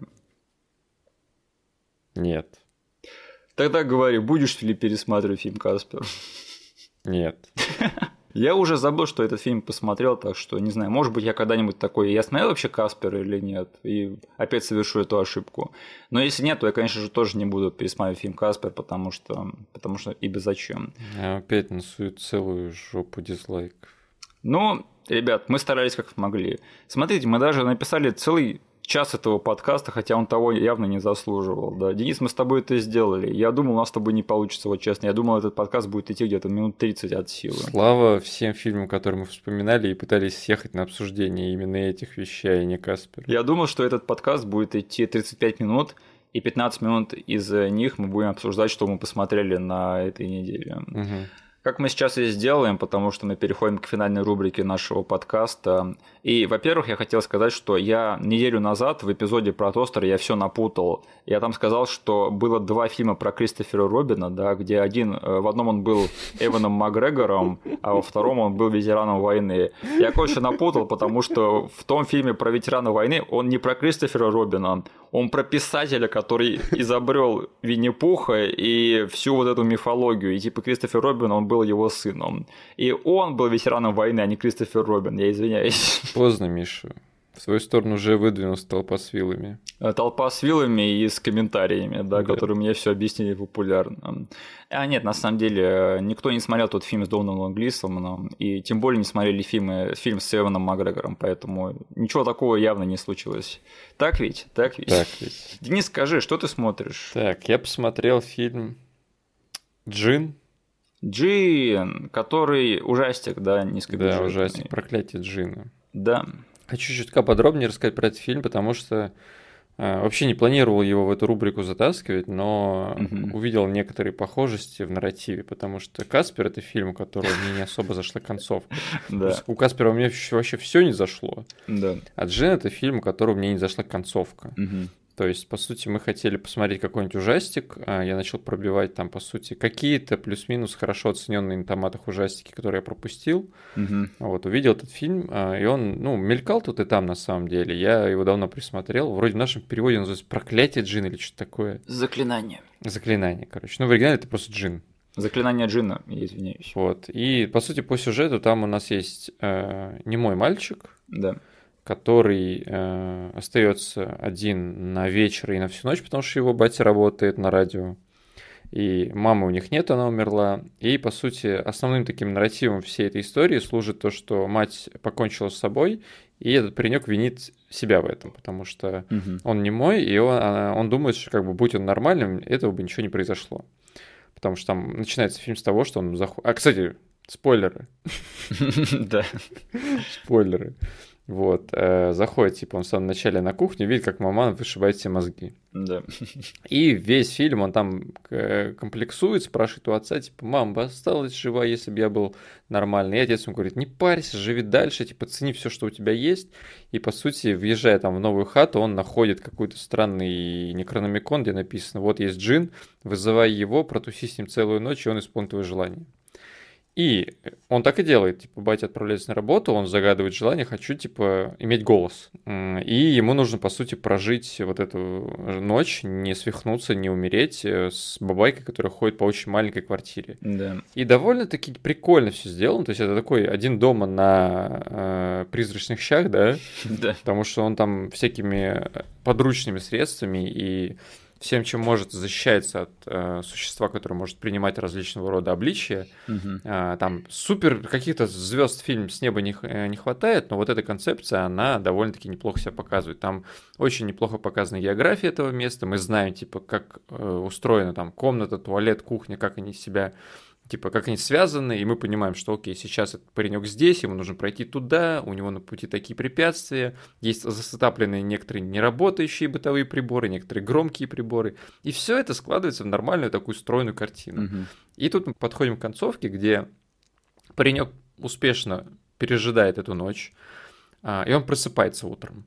Speaker 2: Нет.
Speaker 1: Тогда говори, будешь ли пересматривать фильм Каспер?
Speaker 2: Нет.
Speaker 1: Я уже забыл, что этот фильм посмотрел, так что не знаю, может быть, я когда-нибудь такой, я смотрел вообще Каспер или нет, и опять совершу эту ошибку. Но если нет, то я, конечно же, тоже не буду пересматривать фильм Каспер, потому что, потому что ибо зачем.
Speaker 2: Я опять несу целую жопу дизлайков.
Speaker 1: Ну, ребят, мы старались как могли. Смотрите, мы даже написали целый час этого подкаста, хотя он того явно не заслуживал. Да. Денис, мы с тобой это сделали. Я думал, у нас с тобой не получится, вот честно. Я думал, этот подкаст будет идти где-то минут 30 от силы.
Speaker 2: Слава всем фильмам, которые мы вспоминали и пытались съехать на обсуждение именно этих вещей, а не Каспер.
Speaker 1: Я думал, что этот подкаст будет идти 35 минут, и 15 минут из них мы будем обсуждать, что мы посмотрели на этой неделе.
Speaker 2: Угу.
Speaker 1: Как мы сейчас и сделаем, потому что мы переходим к финальной рубрике нашего подкаста. И, во-первых, я хотел сказать, что я неделю назад в эпизоде про тостер я все напутал. Я там сказал, что было два фильма про Кристофера Робина, да, где один, э, в одном он был Эваном Макгрегором, а во втором он был ветераном войны. Я, короче, напутал, потому что в том фильме про ветерана войны он не про Кристофера Робина, он про писателя, который изобрел Винни-Пуха и всю вот эту мифологию. И типа Кристофер Робин, он был его сыном. И он был ветераном войны, а не Кристофер Робин, я извиняюсь.
Speaker 2: Поздно, Миша. В свою сторону уже выдвинулась толпа с вилами.
Speaker 1: Э, толпа с вилами и с комментариями, да, да. которые мне все объяснили популярно. А нет, на самом деле, никто не смотрел тот фильм с Доналдом Глисоманом, и тем более не смотрели фильмы, фильм с Эваном Макгрегором, поэтому ничего такого явно не случилось. Так ведь? Так ведь?
Speaker 2: Так ведь.
Speaker 1: Денис, скажи, что ты смотришь?
Speaker 2: Так, я посмотрел фильм «Джин».
Speaker 1: Джин, который ужастик, да, низкобюджетный.
Speaker 2: Да, ужастик, проклятие Джина.
Speaker 1: Да.
Speaker 2: Хочу чутка подробнее рассказать про этот фильм, потому что э, вообще не планировал его в эту рубрику затаскивать, но угу. увидел некоторые похожести в нарративе, потому что Каспер это фильм, у которого мне не особо зашла концовка.
Speaker 1: Да.
Speaker 2: У Каспера у меня вообще все не зашло.
Speaker 1: Да.
Speaker 2: А Джин это фильм, у которого мне не зашла концовка.
Speaker 1: Угу.
Speaker 2: То есть, по сути, мы хотели посмотреть какой-нибудь ужастик. А я начал пробивать там, по сути, какие-то плюс-минус хорошо оцененные на томатах ужастики, которые я пропустил.
Speaker 1: Угу.
Speaker 2: Вот, увидел этот фильм, а, и он, ну, мелькал тут и там на самом деле. Я его давно присмотрел. Вроде в нашем переводе называется «Проклятие джин» или что-то такое.
Speaker 1: Заклинание.
Speaker 2: Заклинание, короче. Ну, в оригинале это просто джин.
Speaker 1: Заклинание джина, я извиняюсь.
Speaker 2: Вот. И, по сути, по сюжету там у нас есть э, немой мальчик.
Speaker 1: Да
Speaker 2: который э, остается один на вечер и на всю ночь, потому что его батя работает на радио. И мамы у них нет, она умерла. И, по сути, основным таким нарративом всей этой истории служит то, что мать покончила с собой, и этот паренек винит себя в этом, потому что
Speaker 1: угу.
Speaker 2: он не мой, и он, он думает, что как бы будь он нормальным, этого бы ничего не произошло. Потому что там начинается фильм с того, что он заходит... А, кстати, спойлеры.
Speaker 1: Да.
Speaker 2: Спойлеры. Вот, э, заходит, типа, он в самом начале на кухню, видит, как мама вышибает все мозги.
Speaker 1: Да.
Speaker 2: И весь фильм он там э, комплексует, спрашивает у отца, типа, мам бы осталась жива, если бы я был нормальный. И отец ему говорит, не парься, живи дальше, типа, цени все, что у тебя есть. И, по сути, въезжая там в новую хату, он находит какой-то странный некрономикон, где написано, вот есть джин, вызывай его, протуси с ним целую ночь, и он исполнит твое желание. И он так и делает, типа, батя отправляется на работу, он загадывает желание, хочу, типа, иметь голос. И ему нужно, по сути, прожить вот эту ночь, не свихнуться, не умереть э, с бабайкой, которая ходит по очень маленькой квартире.
Speaker 1: Да.
Speaker 2: И довольно-таки прикольно все сделано, то есть это такой один дома на э, призрачных щах, да?
Speaker 1: Да.
Speaker 2: Потому что он там всякими подручными средствами и всем, чем может, защищается от э, существа, которое может принимать различного рода обличия.
Speaker 1: Угу.
Speaker 2: Э, там супер каких-то звезд фильм с неба не, э, не хватает, но вот эта концепция, она довольно-таки неплохо себя показывает. Там очень неплохо показана география этого места. Мы знаем, типа, как э, устроена там комната, туалет, кухня, как они себя типа, как они связаны, и мы понимаем, что, окей, сейчас этот паренек здесь, ему нужно пройти туда, у него на пути такие препятствия, есть засетапленные некоторые неработающие бытовые приборы, некоторые громкие приборы, и все это складывается в нормальную такую стройную картину.
Speaker 1: Угу.
Speaker 2: И тут мы подходим к концовке, где паренек успешно пережидает эту ночь, а, и он просыпается утром.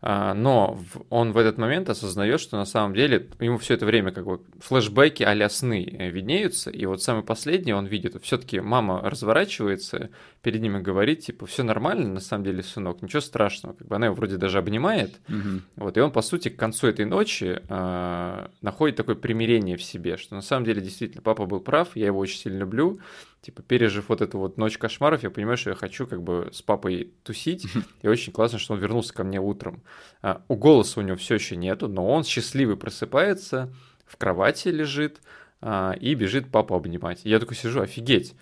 Speaker 2: А, но он в этот момент осознает, что на самом деле ему все это время как бы флешбеки а сны э, виднеются, и вот самый последний он видит, все-таки мама разворачивается перед ним и говорит, типа, все нормально, на самом деле, сынок, ничего страшного, как бы она его вроде даже обнимает, угу. вот, и он, по сути, к концу этой ночи э, находит такое примирение в себе, что на самом деле, действительно, папа был прав, я его очень сильно люблю, типа, пережив вот эту вот ночь кошмаров, я понимаю, что я хочу как бы с папой тусить, и очень классно, что он вернулся ко мне утром. А, у голоса у него все еще нету, но он счастливый просыпается, в кровати лежит а, и бежит папу обнимать. я такой сижу, офигеть.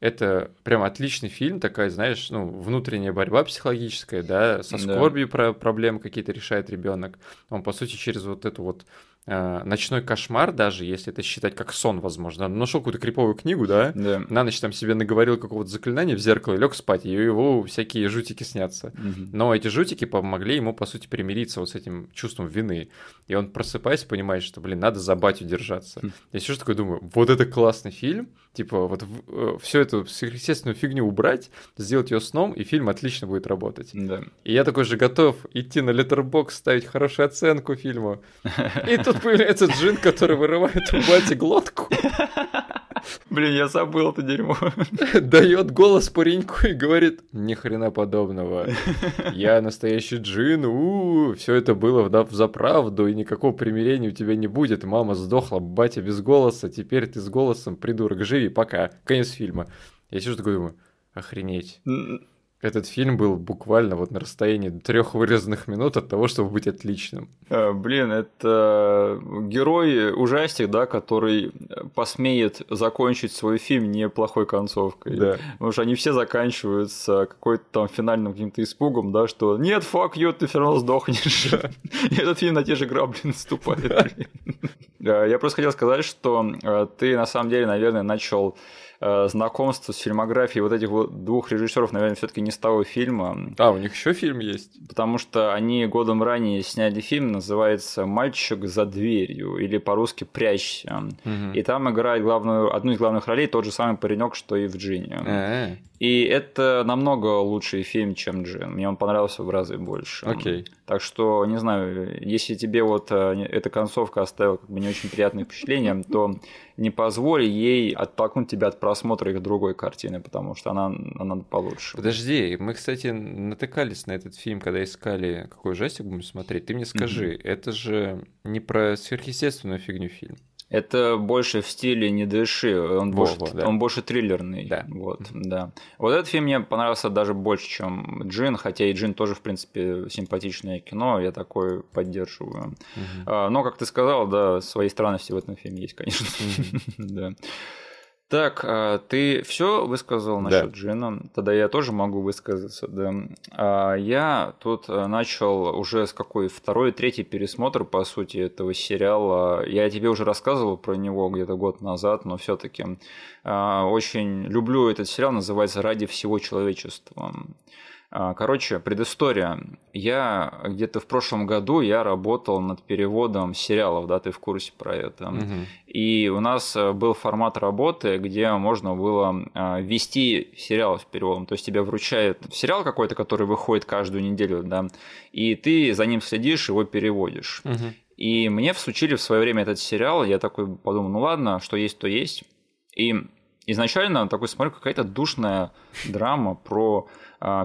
Speaker 2: Это прям отличный фильм, такая, знаешь, ну, внутренняя борьба психологическая, да, со скорбью да. про проблемы какие-то решает ребенок. Он, по сути, через вот эту вот ночной кошмар, даже если это считать как сон, возможно. Нашел какую-то криповую книгу, да?
Speaker 1: Да.
Speaker 2: На ночь там себе наговорил какого-то заклинания в зеркало и лег спать, и его всякие жутики снятся.
Speaker 1: Угу.
Speaker 2: Но эти жутики помогли ему, по сути, примириться вот с этим чувством вины. И он, просыпаясь, понимает, что, блин, надо за батю держаться. Хм. Я сейчас такой думаю, вот это классный фильм, типа, вот э, всю эту сверхъестественную фигню убрать, сделать ее сном, и фильм отлично будет работать.
Speaker 1: Да.
Speaker 2: И я такой же готов идти на Letterboxd, ставить хорошую оценку фильму. И тут появляется джин, который вырывает у бати глотку.
Speaker 1: Блин, я забыл это дерьмо.
Speaker 2: Дает голос пареньку и говорит, ни хрена подобного. Я настоящий джин, у все это было в заправду, и никакого примирения у тебя не будет. Мама сдохла, батя без голоса, теперь ты с голосом, придурок, живи, пока. Конец фильма. Я сижу такой думаю, охренеть. Этот фильм был буквально вот на расстоянии трех вырезанных минут от того, чтобы быть отличным.
Speaker 1: А, блин, это герой ужастик, да, который посмеет закончить свой фильм неплохой концовкой.
Speaker 2: Да.
Speaker 1: Потому что они все заканчиваются какой-то там финальным каким-то испугом, да, что нет, фак, ё, ты все равно сдохнешь. И этот фильм на те же грабли наступает. Я просто хотел сказать, что э, ты на самом деле, наверное, начал Э, знакомство с фильмографией вот этих вот двух режиссеров, наверное, все-таки не с того фильма.
Speaker 2: А, у них еще фильм есть?
Speaker 1: Потому что они годом ранее сняли фильм, называется «Мальчик за дверью» или по-русски «Прячься».
Speaker 2: Угу.
Speaker 1: И там играет главную, одну из главных ролей тот же самый паренек, что и в «Джине».
Speaker 2: А-а-а.
Speaker 1: И это намного лучший фильм, чем Джин. Мне он понравился в разы больше.
Speaker 2: Окей.
Speaker 1: Так что, не знаю, если тебе вот э, эта концовка оставила как бы не очень приятное впечатление, то не позволь ей оттолкнуть тебя от просмотра их другой картины, потому что она, она получше.
Speaker 2: Подожди, мы, кстати, натыкались на этот фильм, когда искали, какой ужастик будем смотреть. Ты мне скажи, mm-hmm. это же не про сверхъестественную фигню фильм.
Speaker 1: Это больше в стиле «Не дыши», он, во, больше, да. он больше триллерный.
Speaker 2: Да.
Speaker 1: Вот, да. Вот этот фильм мне понравился даже больше, чем «Джин», хотя и «Джин» тоже, в принципе, симпатичное кино, я такое поддерживаю.
Speaker 2: Угу.
Speaker 1: А, но, как ты сказал, да, свои странности в этом фильме есть, конечно. да. Так, а, ты все высказал насчет да. Джина? Тогда я тоже могу высказаться, да. А, я тут э, начал уже с какой второй, третий пересмотр, по сути, этого сериала. Я тебе уже рассказывал про него где-то год назад, но все-таки а, очень люблю этот сериал, называется «Ради всего человечества». А, короче, предыстория. Я где-то в прошлом году я работал над переводом сериалов, да, ты в курсе про это.
Speaker 2: Угу.
Speaker 1: И у нас э, был формат работы, где можно было а, вести сериал с переводом. То есть тебе вручают сериал какой-то, который выходит каждую неделю, да, и ты за ним следишь, его переводишь.
Speaker 2: Угу.
Speaker 1: И мне всучили в свое время этот сериал, я такой подумал, ну ладно, что есть, то есть. И изначально такой смотрю, какая-то душная драма про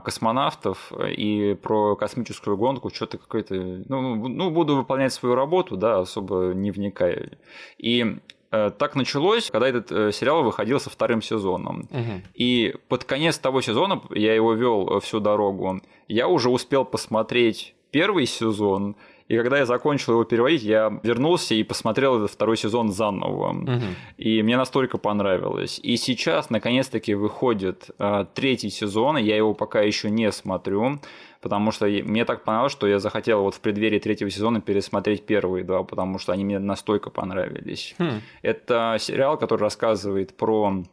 Speaker 1: космонавтов и про космическую гонку, что-то какое-то... Ну, ну, буду выполнять свою работу, да, особо не вникая. И э, так началось, когда этот э, сериал выходил со вторым сезоном.
Speaker 2: Угу.
Speaker 1: И под конец того сезона, я его вел всю дорогу, я уже успел посмотреть первый сезон, и когда я закончил его переводить, я вернулся и посмотрел этот второй сезон заново.
Speaker 2: Угу.
Speaker 1: И мне настолько понравилось. И сейчас, наконец-таки, выходит э, третий сезон, я его пока еще не смотрю потому что мне так понравилось, что я захотел вот в преддверии третьего сезона пересмотреть первые два, потому что они мне настолько понравились.
Speaker 2: Хм.
Speaker 1: Это сериал, который рассказывает про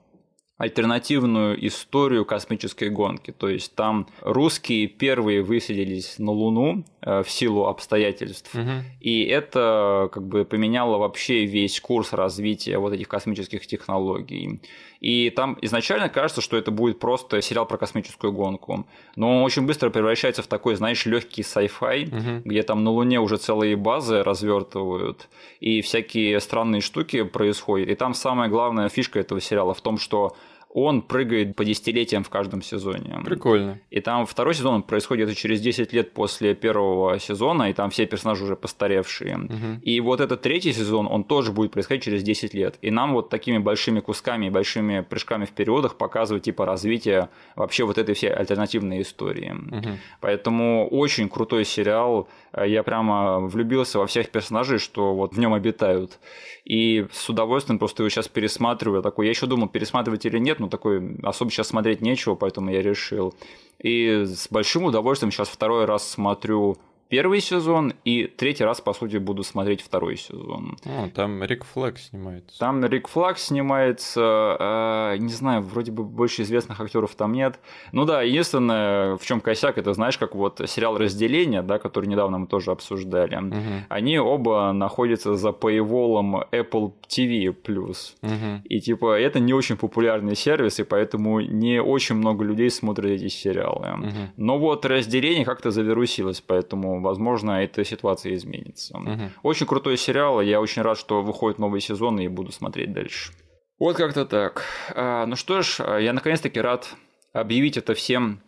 Speaker 1: альтернативную историю космической гонки. То есть там русские первые высадились на Луну э, в силу обстоятельств. Угу. И это как бы поменяло вообще весь курс развития вот этих космических технологий. И там изначально кажется, что это будет просто сериал про космическую гонку. Но он очень быстро превращается в такой, знаешь, легкий sci-fi, угу. где там на Луне уже целые базы развертывают, и всякие странные штуки происходят. И там самая главная фишка этого сериала в том, что он прыгает по десятилетиям в каждом сезоне.
Speaker 2: Прикольно.
Speaker 1: И там второй сезон происходит через 10 лет после первого сезона, и там все персонажи уже постаревшие. Угу. И вот этот третий сезон, он тоже будет происходить через 10 лет. И нам вот такими большими кусками и большими прыжками в периодах показывают типа развитие вообще вот этой всей альтернативной истории. Угу. Поэтому очень крутой сериал. Я прямо влюбился во всех персонажей, что вот в нем обитают. И с удовольствием просто его сейчас пересматриваю. Такой, я еще думал, пересматривать или нет, но такой особо сейчас смотреть нечего, поэтому я решил. И с большим удовольствием сейчас второй раз смотрю первый сезон, и третий раз, по сути, буду смотреть второй сезон.
Speaker 2: О, там Рик Флаг снимается.
Speaker 1: Там Рик Флаг снимается, э, не знаю, вроде бы больше известных актеров там нет. Ну да, единственное, в чем косяк, это знаешь, как вот сериал «Разделение», да, который недавно мы тоже обсуждали, угу. они оба находятся за paywall Apple TV+. Угу. И типа это не очень популярный сервис, и поэтому не очень много людей смотрят эти сериалы. Угу. Но вот «Разделение» как-то завирусилось, поэтому возможно, эта ситуация изменится. Угу. Очень крутой сериал, я очень рад, что выходит новый сезон и буду смотреть дальше. Вот как-то так. А, ну что ж, я наконец-таки рад объявить это всем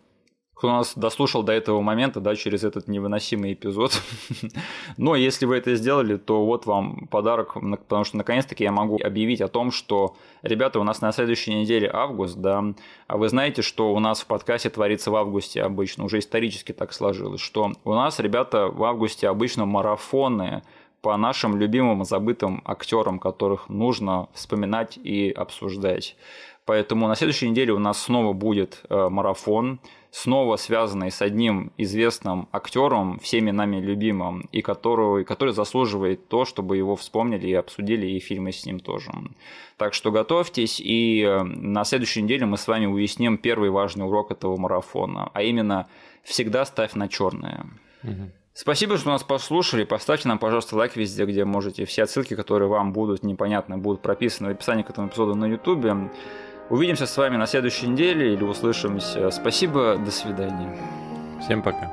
Speaker 1: кто нас дослушал до этого момента, да, через этот невыносимый эпизод. Но если вы это сделали, то вот вам подарок, потому что наконец-таки я могу объявить о том, что, ребята, у нас на следующей неделе август, да, а вы знаете, что у нас в подкасте творится в августе обычно, уже исторически так сложилось, что у нас, ребята, в августе обычно марафоны по нашим любимым забытым актерам, которых нужно вспоминать и обсуждать. Поэтому на следующей неделе у нас снова будет э, марафон, снова связанный с одним известным актером, всеми нами любимым, и который, который заслуживает то, чтобы его вспомнили и обсудили, и фильмы с ним тоже. Так что готовьтесь, и э, на следующей неделе мы с вами уясним первый важный урок этого марафона, а именно всегда ставь на черное. Угу. Спасибо, что нас послушали. Поставьте нам, пожалуйста, лайк везде, где можете. Все отсылки, которые вам будут непонятны, будут прописаны в описании к этому эпизоду на YouTube. Увидимся с вами на следующей неделе или услышимся. Спасибо, до свидания.
Speaker 2: Всем пока.